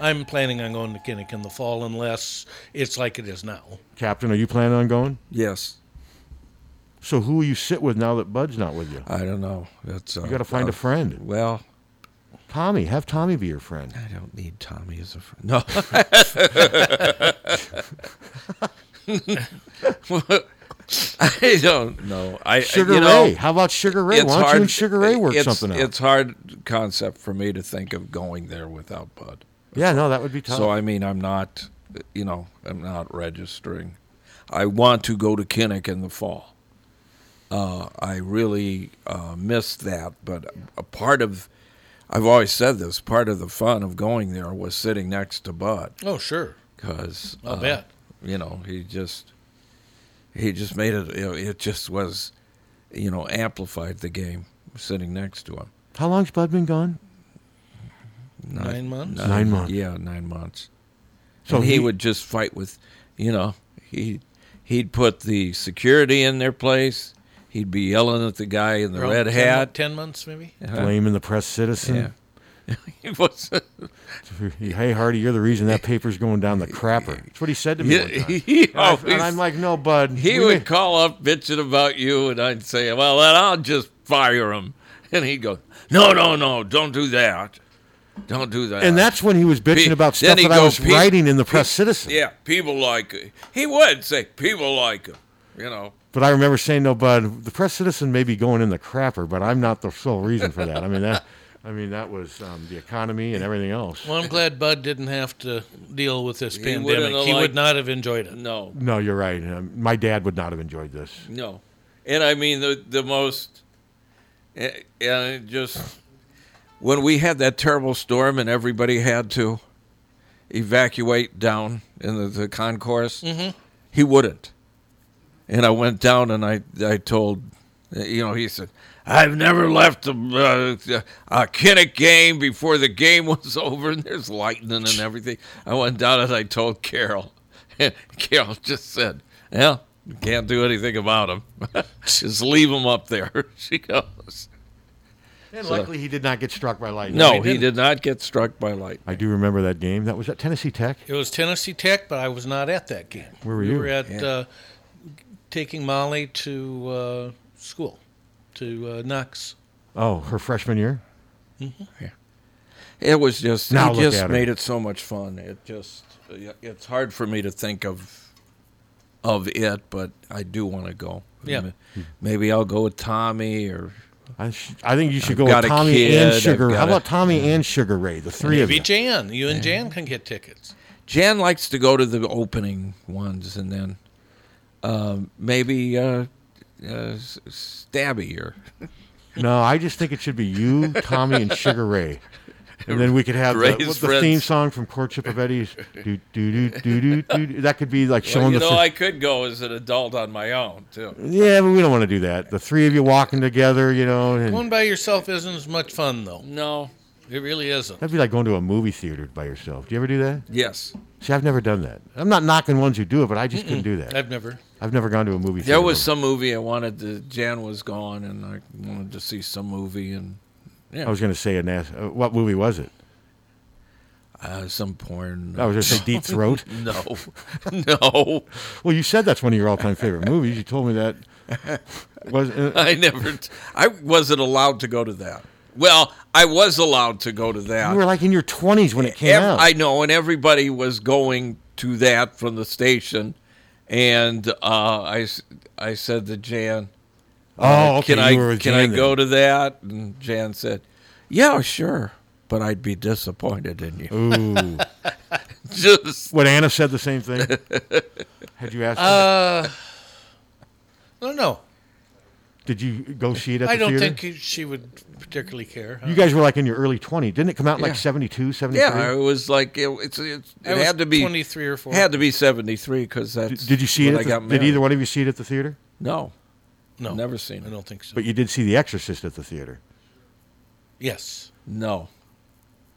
I'm planning on going to Kinnick in the fall unless it's like it is now. Captain, are you planning on going? Yes. So who will you sit with now that Bud's not with you? I don't know. That's uh, You got to find uh, a friend. Well, Tommy, have Tommy be your friend. I don't need Tommy as a friend. <laughs> No. I don't know. I Sugar you know, Ray. How about Sugar Ray? it's Why don't you hard- and Sugar Ray work it's- something out? It's hard concept for me to think of going there without Bud. Yeah, no, that would be tough. So I mean, I'm not, you know, I'm not registering. I want to go to Kinnick in the fall. Uh, I really uh, missed that, but a part of, I've always said this, part of the fun of going there was sitting next to Bud. Oh, sure. Because I'll uh, bet. you know he just he just made it. You know, it just was, you know, amplified the game sitting next to him. How long's Bud been gone? Nine months? Nine months. Yeah, nine months. So So he, he- would just fight with, you know, he he'd put the security in their place. He'd be yelling at the guy in the Around red 10 hat. Ten months, maybe? Uh-huh. Blaming the press citizen. Yeah. <laughs> he was. <laughs> hey Harty, you're the reason that paper's going down the crapper. That's what he said to me. Yeah, one time. <laughs> he and, I, always- and I'm like, no, Bud. He would may- call up bitching about you, and I'd say, "Well, then I'll just fire him." And he'd go, "No, no, no, don't do that. Don't do that." And that's when he was bitching Pe- about stuff he'd that I was writing in the pe- Press Citizen. Yeah, people like it. He would say, "People like him," you know. But I remember saying, no, Bud, the Press Citizen may be going in the crapper, but I'm not the sole reason for that. I mean, that I mean, that was um, the economy and everything else. Well, I'm glad Bud didn't have to deal with this He pandemic. have He would not have enjoyed it. No, No, you're right. Um, my dad would not have enjoyed this. no, and I mean the the most, eh, and it just when we had that terrible storm and everybody had to evacuate down in the, the concourse, Mhm. he wouldn't. And I went down and I I told, you know, he said, I've never left a, uh, a Kinnick game before the game <laughs> was over and there's lightning and everything. I went down and I told Carol. <laughs> Carol just said, well, you can't do anything about him. <laughs> just leave him up there. She goes. And So- luckily, he did not get struck by lightning. No, he did not get struck by lightning. I do remember that game. That was at Tennessee Tech. It was Tennessee Tech, but I was not at that game. Where were we you? were at Yeah. uh, taking Molly to uh, school, to uh, Knox. Oh, her freshman year. Mm-hmm. Yeah. It was just Now he just made it so much fun. It just it's hard for me to think of of it, but I do want to go. Yeah. Maybe I'll go with Tommy or I, sh- I think you should I've go with Tommy kid, and Sugar. got How a- about Tommy and Sugar Ray? The three of Maybe you. Jan. You and Jan can get tickets. Jan likes to go to the opening ones, and then um, maybe uh, uh, S- Stabby or <laughs> No, I just think it should be you, Tommy, and Sugar Ray. And then we could have the, Ray's what, the theme song from Courtship of Eddie's. Do, do, do, do, do, do, do. That could be like Well, showing you the. know, th- I could go as an adult on my own too. yeah, but we don't want to do that. The three of you walking together, you know, and Going by yourself isn't as much fun, though. No, it really isn't. that'd be like going to a movie theater by yourself. Do you ever do that? Yes. See, I've never done that. I'm not knocking ones who do it, but I just couldn't do that. I've never. I've never gone to a movie theater. There was some movie I wanted to. Jan was gone, and I wanted to see some movie, and yeah, I was going to say a nas- uh, What movie was it? uh, some porn. I was going to say Deep <laughs> Throat. no, no. Well, you said that's one of your all-time favorite movies. You told me that. <laughs> Was uh, I never. I wasn't allowed to go to that. Well, I was allowed to go to that. you were like in your 20s when it came Ev- out. I know, and everybody was going to that from the station, and uh, I, s- I said to Jan, Oh, uh, okay, Can you I can I go to that?" And Jan said, "Yeah, sure, but I'd be disappointed in you." Ooh. <laughs> Just What Anna said the same thing. <laughs> Had you asked? her? Uh, no, no. Did you go see it at the I don't think she would particularly care. You guys were like in your early 20s. Didn't it come out in like Yeah. 72, 73? yeah, it was like it, it's, it's it had to be 23 or 4. Had to be seventy three because that's. Did you see it? when At I got the, married. did either one of you see it at the theater? No, No, never seen I don't think so. But you did see The Exorcist at the theater. Yes. No,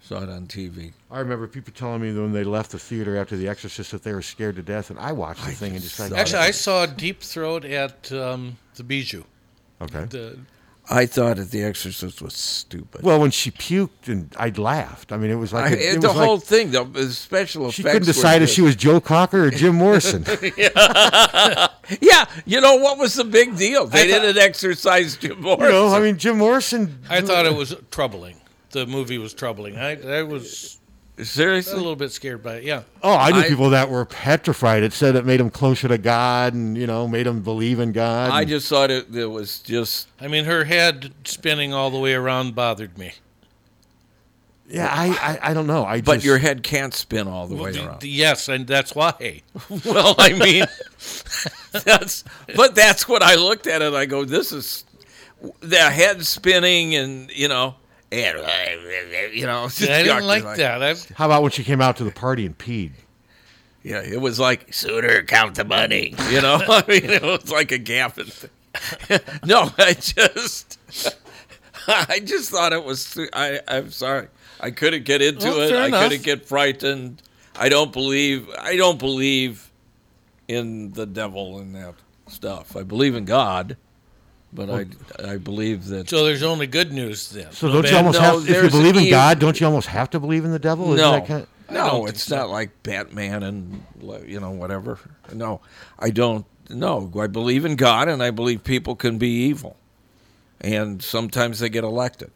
saw it on TV. I remember people telling me when they left the theater after The Exorcist that they were scared to death, and I watched the thing and decided. Actually, I saw Deep Throat at um, the Bijou. Okay. The, I thought that The Exorcist was stupid. Well, when she puked and I laughed. I mean, it was like I- it, it the was whole like thing, the, the special effects. she couldn't decide if she was Joe Cocker or Jim Morrison. <laughs> yeah, you know what was the big deal? They I thought- didn't exercise Jim Morrison. you know, I mean, Jim Morrison. I thought it was troubling. The movie was troubling. I, I was seriously a little bit scared by it. Yeah. Oh, I knew I- people that were petrified. It said it made them closer to God, and you know, made them believe in God. I just thought it, it was just. I mean, her head spinning all the way around bothered me. yeah, I, I, I don't know. I But just, your head can't spin all the way D- around. d- Yes, and that's why. <laughs> <laughs> well, I mean, <laughs> that's. But that's what I looked at it. I go, this is the head spinning, and you know, and you know, <laughs> I didn't like that. I, How about when she came out to the party and peed? Yeah, it was like sooner count the money. You know, <laughs> I mean, it was like a gapping thing. <laughs> no, I just, I just thought it was. too- I, I'm sorry, I couldn't get into Well, it. fair I enough. couldn't get frightened. I don't believe. I don't believe in the devil and that stuff. I believe in God, but I, I believe that. so there's only good news then. So don't you almost no, have? If you believe in evil- God, don't you almost have to believe in the devil? No, that kind I don't no, it's so. not like Batman and you know whatever. No, I don't. No, I believe in God, and I believe people can be evil, and sometimes they get elected.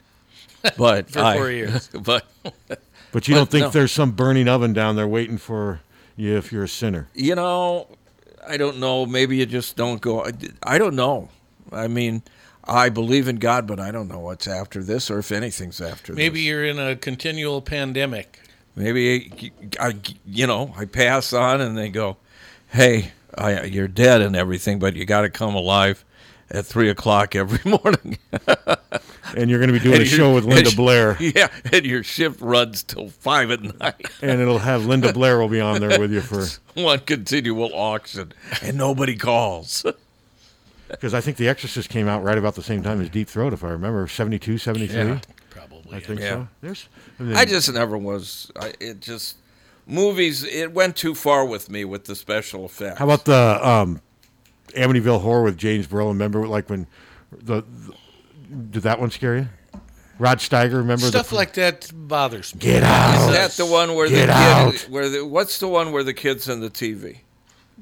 <laughs> But For I- four years. <laughs> but <laughs> But you But don't think no. there's some burning oven down there waiting for you if you're a sinner? you know, I don't know. Maybe you just don't go. I don't know. I mean, I believe in God, but I don't know what's after this or if anything's after this. Maybe this. you're in a continual pandemic. Maybe I, you know, I pass on and they go, "Hey, I, you're dead and everything, but you got to come alive at three o'clock every <laughs> morning." And you're gonna be doing And a show with Linda and- Blair. <laughs> Yeah, and your shift runs till five at night. and it'll have Linda Blair will be on there with you for <laughs> one continual auction, and nobody calls. Because I think The Exorcist came out right about the same time as Deep Throat, if I remember, 72, 73. Yeah, probably. I think Yeah. so. There's, and then- I just never was. I, it just movies. It went too far with me with the special effects. How about the um, Amityville Horror with James Brolin? Remember, like when the, the did that one scare you? Rod Steiger, remember Stuff the, like that bothers me. Get out. Is that the one where Get the out. Where the, what's the one where the kid's in the TV?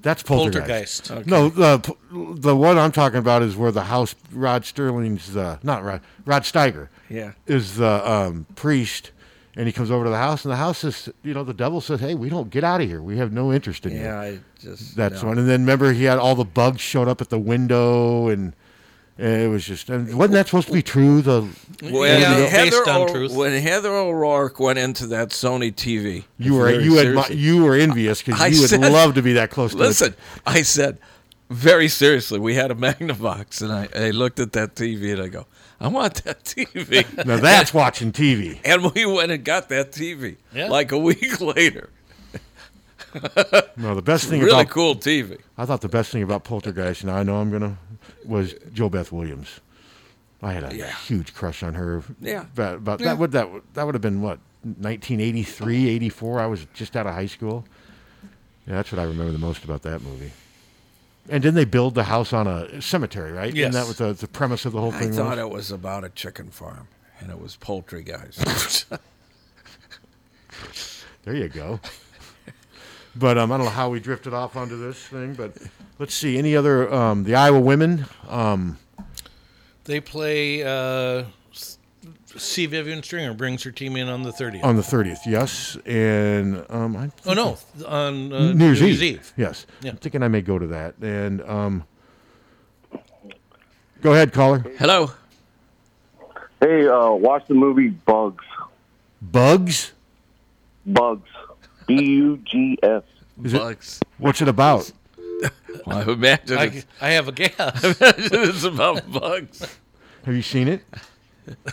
That's Poltergeist. Poltergeist. No, the the one I'm talking about is where the house Rod Sterling's uh, not Rod Rod Steiger. Yeah. is the um, priest, and he comes over to the house, and the house is you know the devil says, "Hey, we don't get out of here. We have no interest in you." Yeah, I just That's no. one. And then remember, he had all the bugs showed up at the window, and, and it was just. And wasn't that supposed to be true? The When Yeah, Heather based on O- truth. when Heather O'Rourke went into that Sony TV, you were you had seriously- you were envious because I you would love to be that close. to it. Listen, I said very seriously. We had a Magnavox, and I, I looked at that TV, and I go, "I want that TV." now that's watching TV. and we went and got that TV Yeah. like a week <laughs> later. <laughs> No, the best thing really about cool TV. I thought the best thing about Poltergeist, and I know I'm gonna, was JoBeth Williams. I had a huge crush on her. Yeah. About, about Yeah. that would that that would have been what 1983, 84. I was just out of high school. Yeah, that's what I remember the most about that movie. And didn't they build the house on a cemetery, right? Yes. Isn't that was the, the premise of the whole thing. I thought was? it was about a chicken farm, and it was poultry guys. <laughs> There you go. <laughs> But um, I don't know how we drifted off onto this thing, but let's see. Any other um, the Iowa women? Um, They play. Uh, C. Vivian Stringer brings her team in on the 30th. on the thirtieth, yes, and um, I oh no, on uh, New New Year's, Year's Eve. Eve. Yes, Yeah. I'm thinking I may go to that. And um, go ahead, caller. Hello. Hey, uh, watch the movie Bugs. Bugs. Bugs. B U G S. Bugs. what's it about? <laughs> I imagine I, it's, I have a guess. <laughs> I imagine it's about bugs. Have you seen it? <laughs>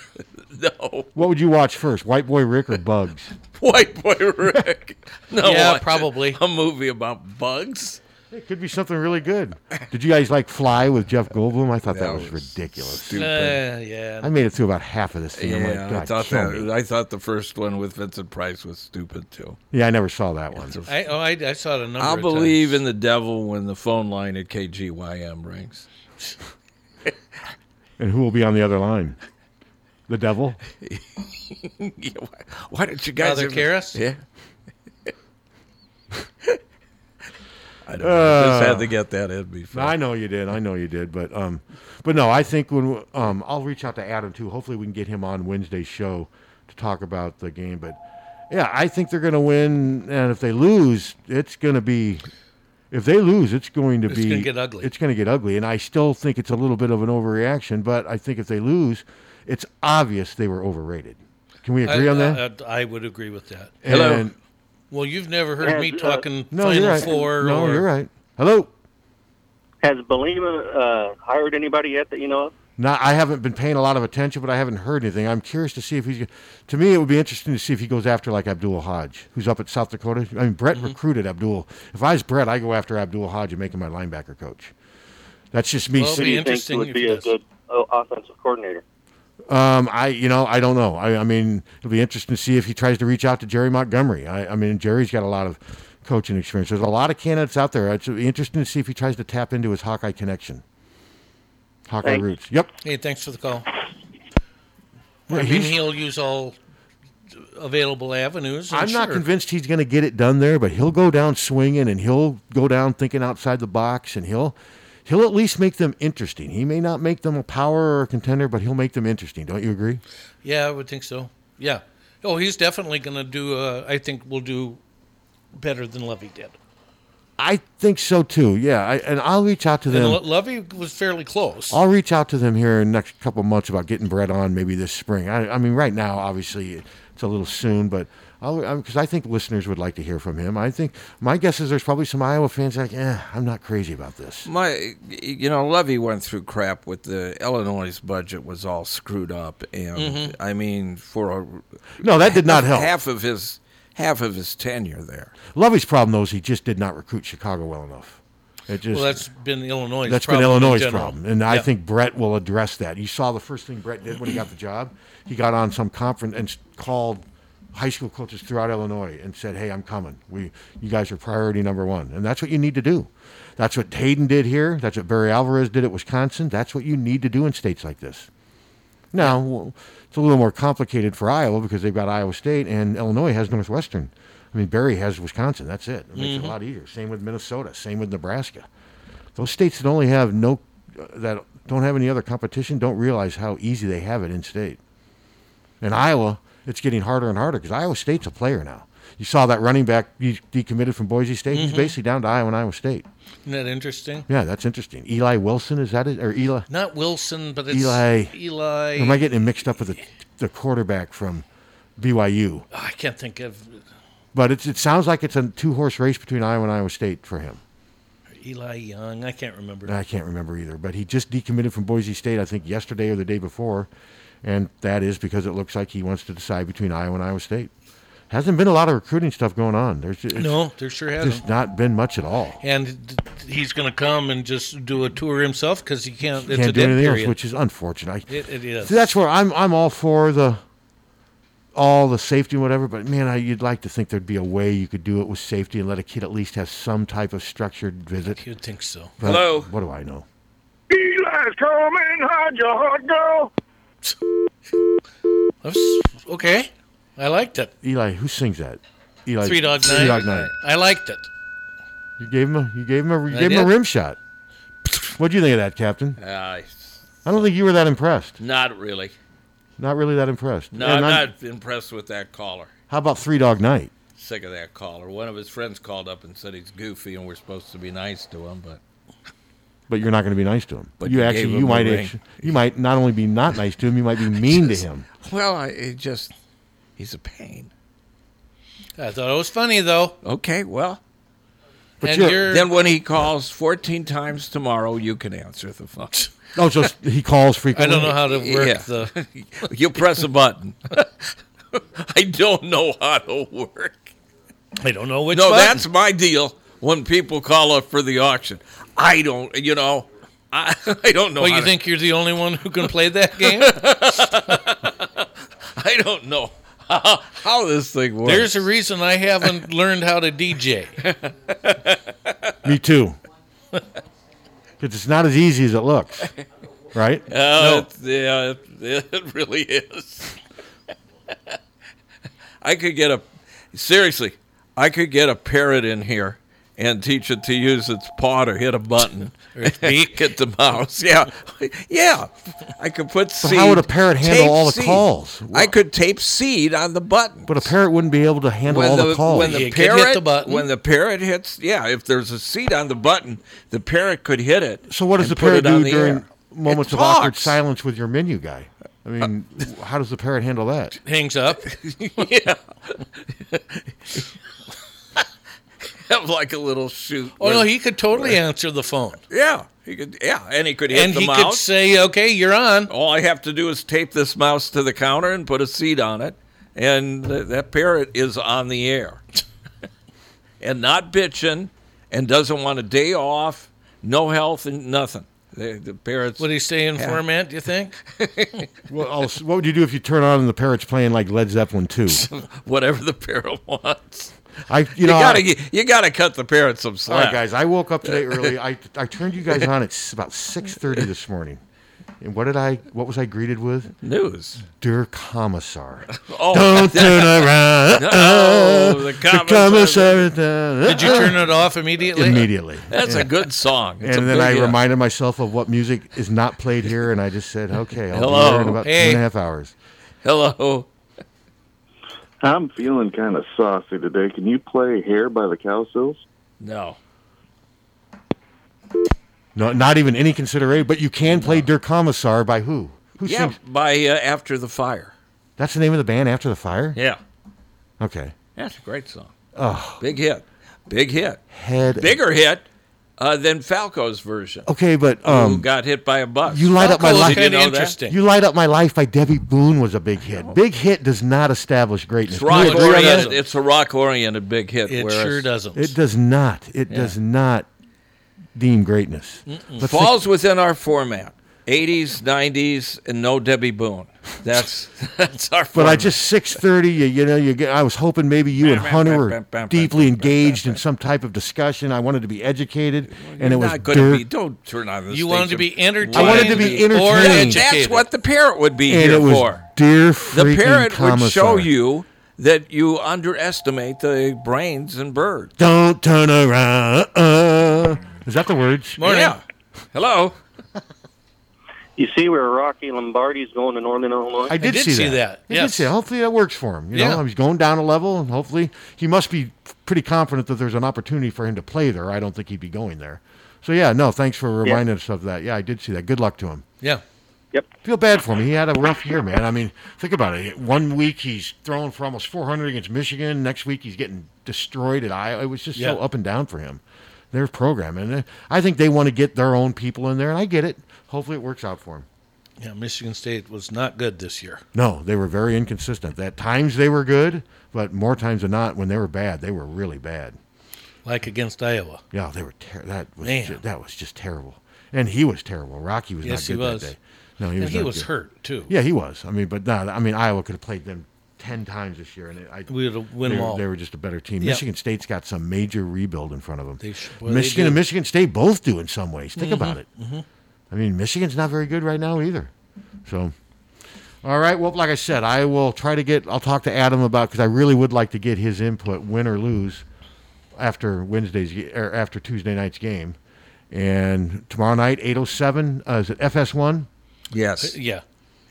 No. What would you watch first, White Boy Rick or Bugs? White Boy Rick. No, Yeah, watch probably. a movie about bugs. It could be something really good. Did you guys like Fly with Jeff Goldblum? I thought that, That was, was ridiculous. Uh, yeah. I made it through about half of this thing. I'm like, Yeah, God, I thought kill that. me." I thought the first one with Vincent Price was stupid too. Yeah, I never saw that one. I, oh, I, I saw it a number I'll of believe times. in the devil when the phone line at KGYM rings. <laughs> And who will be on the other line? The devil? <laughs> Yeah, why, why don't you guys Father ever- Karras? Yeah. I don't know. I just Uh, had to get that in before. I know you did. I know you did. But um, but no, I think when um, I'll reach out to Adam too. Hopefully, we can get him on Wednesday's show to talk about the game. But yeah, I think they're going to win. And if they lose, it's going to be. If they lose, it's going to It's be. gonna get ugly. It's going to get ugly. And I still think it's a little bit of an overreaction. But I think if they lose, it's obvious they were overrated. Can we agree I, on that? I, I would agree with that. And- Well, you've never heard me Has, uh, talking no, Final you're right. Four. no, or, you're right. Hello. Has Bielema uh, hired anybody yet that you know of? Not, I haven't been paying a lot of attention, but I haven't heard anything. I'm curious to see if he's. To me, it would be interesting to see if he goes after like Abdul Hodge, who's up at South Dakota. I mean, Bret Mm-hmm. recruited Abdul. If I was Bret, I go after Abdul Hodge and make him my linebacker coach. That's just me. Well, it'll be interesting. Would be a does. good uh, offensive coordinator? Um, I you know I don't know. I, I mean, it'll be interesting to see if he tries to reach out to Jerry Montgomery. I, I mean, Jerry's got a lot of coaching experience. There's a lot of candidates out there. It's interesting to see if he tries to tap into his Hawkeye connection, Hawkeye Thanks. roots. Yep. Hey, thanks for the call. Yeah, I mean, he'll use all available avenues. and I'm not sure. convinced he's going to get it done there, but he'll go down swinging and he'll go down thinking outside the box and he'll he'll at least make them interesting. He may not make them a power or a contender, but he'll make them interesting. Don't you agree? Yeah, I would think so. Yeah. Oh, he's definitely going to do. Uh, I think will do better than Lovie did. I think so too. Yeah, I, and I'll reach out to them. Lo- Lovie was fairly close. I'll reach out to them here in the next couple of months about getting Bret on maybe this spring. I, I mean, right now, obviously, it's a little soon, but because I think listeners would like to hear from him. I think my guess is there's probably some Iowa fans like, eh, I'm not crazy about this. My, you know, Lovie went through crap with the Illinois' budget was all screwed up, and Mhm. I mean, for a No, that did not help. Half of his half of his tenure there. Lovie's problem though is he just did not recruit Chicago well enough. It just well, that's been Illinois. That's been Illinois' problem, and I think Bret will address that. You saw the first thing Bret did when he got the job. He got on some conference and called high school coaches throughout Illinois and said, "Hey, I'm coming. We, you guys are priority number one, and that's what you need to do. That's what Hayden did here. That's what Barry Alvarez did at Wisconsin. That's what you need to do in states like this. Now, it's a little more complicated for Iowa because they've got Iowa State and Illinois has Northwestern. I mean, Barry has Wisconsin. That's it. It makes it Mhm. a lot easier. Same with Minnesota. Same with Nebraska. Those states that only have no, that don't have any other competition, don't realize how easy they have it in state. In Iowa, it's getting harder and harder because Iowa State's a player now. You saw that running back de- decommitted from Boise State. He's Mhm. basically down to Iowa and Iowa State. Isn't that interesting? Yeah, that's interesting. Eli Wilson is that it or Eli? Not Wilson, but it's Eli. Eli. Or am I getting him mixed up with the the quarterback from BYU? I can't think of But it's, it sounds like it's a two horse race between Iowa and Iowa State for him. Eli Young. I can't remember. I can't remember either. But he just decommitted from Boise State, I think, yesterday or the day before. And that is because it looks like he wants to decide between Iowa and Iowa State. Hasn't been a lot of recruiting stuff going on. There's it's No, there sure hasn't. not been much at all. And he's going to come and just do a tour himself because he can't. It's Can't do dead anything period. else, which is unfortunate. I, It- it is. See, that's where I'm. I'm all for the all the safety and whatever. But man, I, you'd like to think there'd be a way you could do it with safety and let a kid at least have some type of structured visit. You'd think so. But Hello? What do I know? Eli's coming, hide your heart, girl. <laughs> That's okay. I liked it. Eli, who sings that? Eli. Three Dog Night. Three Dog Night. I liked it. You gave him a. You gave him a. You I gave him a did. rim shot. What do you think of that, Captain? Ah, I, I don't think you were that impressed. not really. Not really that impressed. No, I'm I'm- not impressed with that caller. How about Three Dog Night? Sick of that caller. One of his friends called up and said he's goofy and we're supposed to be nice to him, but But you're not going to be nice to him. But you you actually, you might, ring. actu- you might not only be not nice to him, you might be <laughs> mean to him. well, I it just he's a pain. I thought it was funny though. Okay, well. But and you're- you're, Then when he calls 14 times tomorrow, you can answer the phone. Oh, so he calls frequently. I don't know how to work Yeah. the. <laughs> you press a button. <laughs> I don't know how to work. I don't know which. no, button. that's my deal. When people call up for the auction, I don't. You know, I, <laughs> I don't know. Well, you to- think you're the only one who can play that game? <laughs> I don't know how, how this thing works. There's a reason I haven't <laughs> learned how to DJ. Me too. Because it's not as easy as it looks, right? Uh, it- yeah, it, it really is. I could get a seriously, I could get a parrot in here and teach it to use its paw to hit a button Or its beak. get the mouse. Yeah, yeah. I could put So seed. how would a parrot handle all the seed. calls? I could tape seed on the button. But a parrot wouldn't be able to handle all the, calls. When the You could hit parrot, the button. when the parrot hits, yeah, if there's a seed on the button, the parrot could hit it. so what does the parrot it on do the during air. moments of awkward silence with your menu guy? I mean, uh, how does the parrot handle that? Hangs up. <laughs> yeah. <laughs> Have like a little shoot. Oh no, he could totally answer the phone, Yeah, he could. Yeah, and he could hit and the he mouse. could say, "Okay, you're on." All I have to do is tape this mouse to the counter and put a seat on it, and th- that parrot is on the air, <laughs> and not bitching, and doesn't want a day off, no health and nothing. The, the parrot's. Would he stay in Yeah. format? Do you think? <laughs> Well, oh, also, what would you do if you turn on and the parrot's playing like Led Zeppelin 2? whatever the parrot wants. I, you You, know, gotta I- you gotta cut the parrot some All slack. right, guys. I woke up today early. <laughs> I, I turned you guys on at about six thirty this morning. And what did I? What was I greeted with? News. Der Kommissar. <laughs> Oh, Don't turn around. <laughs> Oh, the commissar. Did you turn it off immediately? Immediately. That's Yeah. a good song. It's and then big I hit. reminded myself of what music is not played here, and I just said, "Okay, I'll Hello. be here in about Hey. two and a half hours." Hello. I'm feeling kind of saucy today. Can you play Hair by the Cowsills? No. No, not even any consideration. But you can play no. Der Kommissar by who? Who yeah, sings? by uh, After the Fire. That's the name of the band, After the Fire. Yeah. Okay. That's a great song. Oh, big hit, big hit. Head bigger hit uh, than Falco's version. Okay, but who um, got hit by a bus. You light up my life. Did you know that? You light up my life by Debby Boone was a big hit. Big hit does not establish greatness. It's rock agree oriented. It's a rock oriented big hit. It whereas- sure doesn't. It does not. It Yeah. does not deem greatness. Let's Falls within our format. 80s, 90s, and no Debby Boone. That's <laughs> that's our. But. I just six thirty. You, you know, you get. I was hoping maybe you and Hunter were deeply engaged in some type of discussion. I wanted to be educated, and it was not going dirt. be. Don't turn on the You wanted to be entertained I wanted to be or entertained. educated. That's what the parrot would be And here it was for. dear the freaking parrot would show you that you underestimate the brains in birds. Don't turn around. Uh, is that the words? Yeah. Hello. You see where Rocky Lombardi's going to Northern Illinois? I did, see, that. I did see that. Hopefully that works for him. You Yeah. know, he's going down a level, and hopefully he must be pretty confident that there's an opportunity for him to play there. I don't think he'd be going there. So yeah, no, thanks for reminding us of that. Yeah, I did see that. Good luck to him. Yeah. Yep. Feel bad for him. He had a rough year, man. I mean, think about it. One week he's throwing for almost 400 against Michigan. Next week he's getting destroyed at Iowa. It was just so up and down for him. Their program, and uh, I think they want to get their own people in there, and I get it. Hopefully it works out for him. Yeah, Michigan State was not good this year. No, they were very inconsistent. At times they were good, but more times than not, when they were bad, they were really bad. Like against Iowa. Yeah, they were. Ter- that was ju- that was just terrible. And he was terrible. Rocky was Yes, not he good was. that day. No, he And was. he was good. hurt, too. Yeah, he was. I mean, but no, I mean Iowa could have played them ten times this year, and it, I, We would've win they, them were- all. They were just a better team. Yeah. Michigan State's got some major rebuild in front of them. Boy, Michigan and Michigan State both do in some ways. Think Mhm, about it. mhm. I mean, Michigan's not very good right now either. So, all right. Well, like I said, I will try to get. I'll talk to Adam about because I really would like to get his input, win or lose, after Wednesday's or after Tuesday night's game, and tomorrow night eight oh seven. Uh, is it FS one? Yes. Yeah.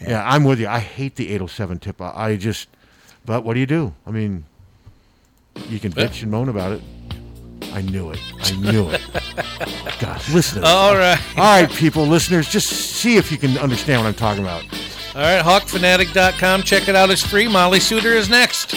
Yeah, I'm with you. I hate the 807 tip. I I just, but what do you do? I mean, you can bitch and moan about it. I knew it. I knew it. <laughs> God, listen. to uh, All right. All right, people, listeners, just see if you can understand what I'm talking about. All right, hawkfanatic.com. Check it out. It's free. Molly Suter is next.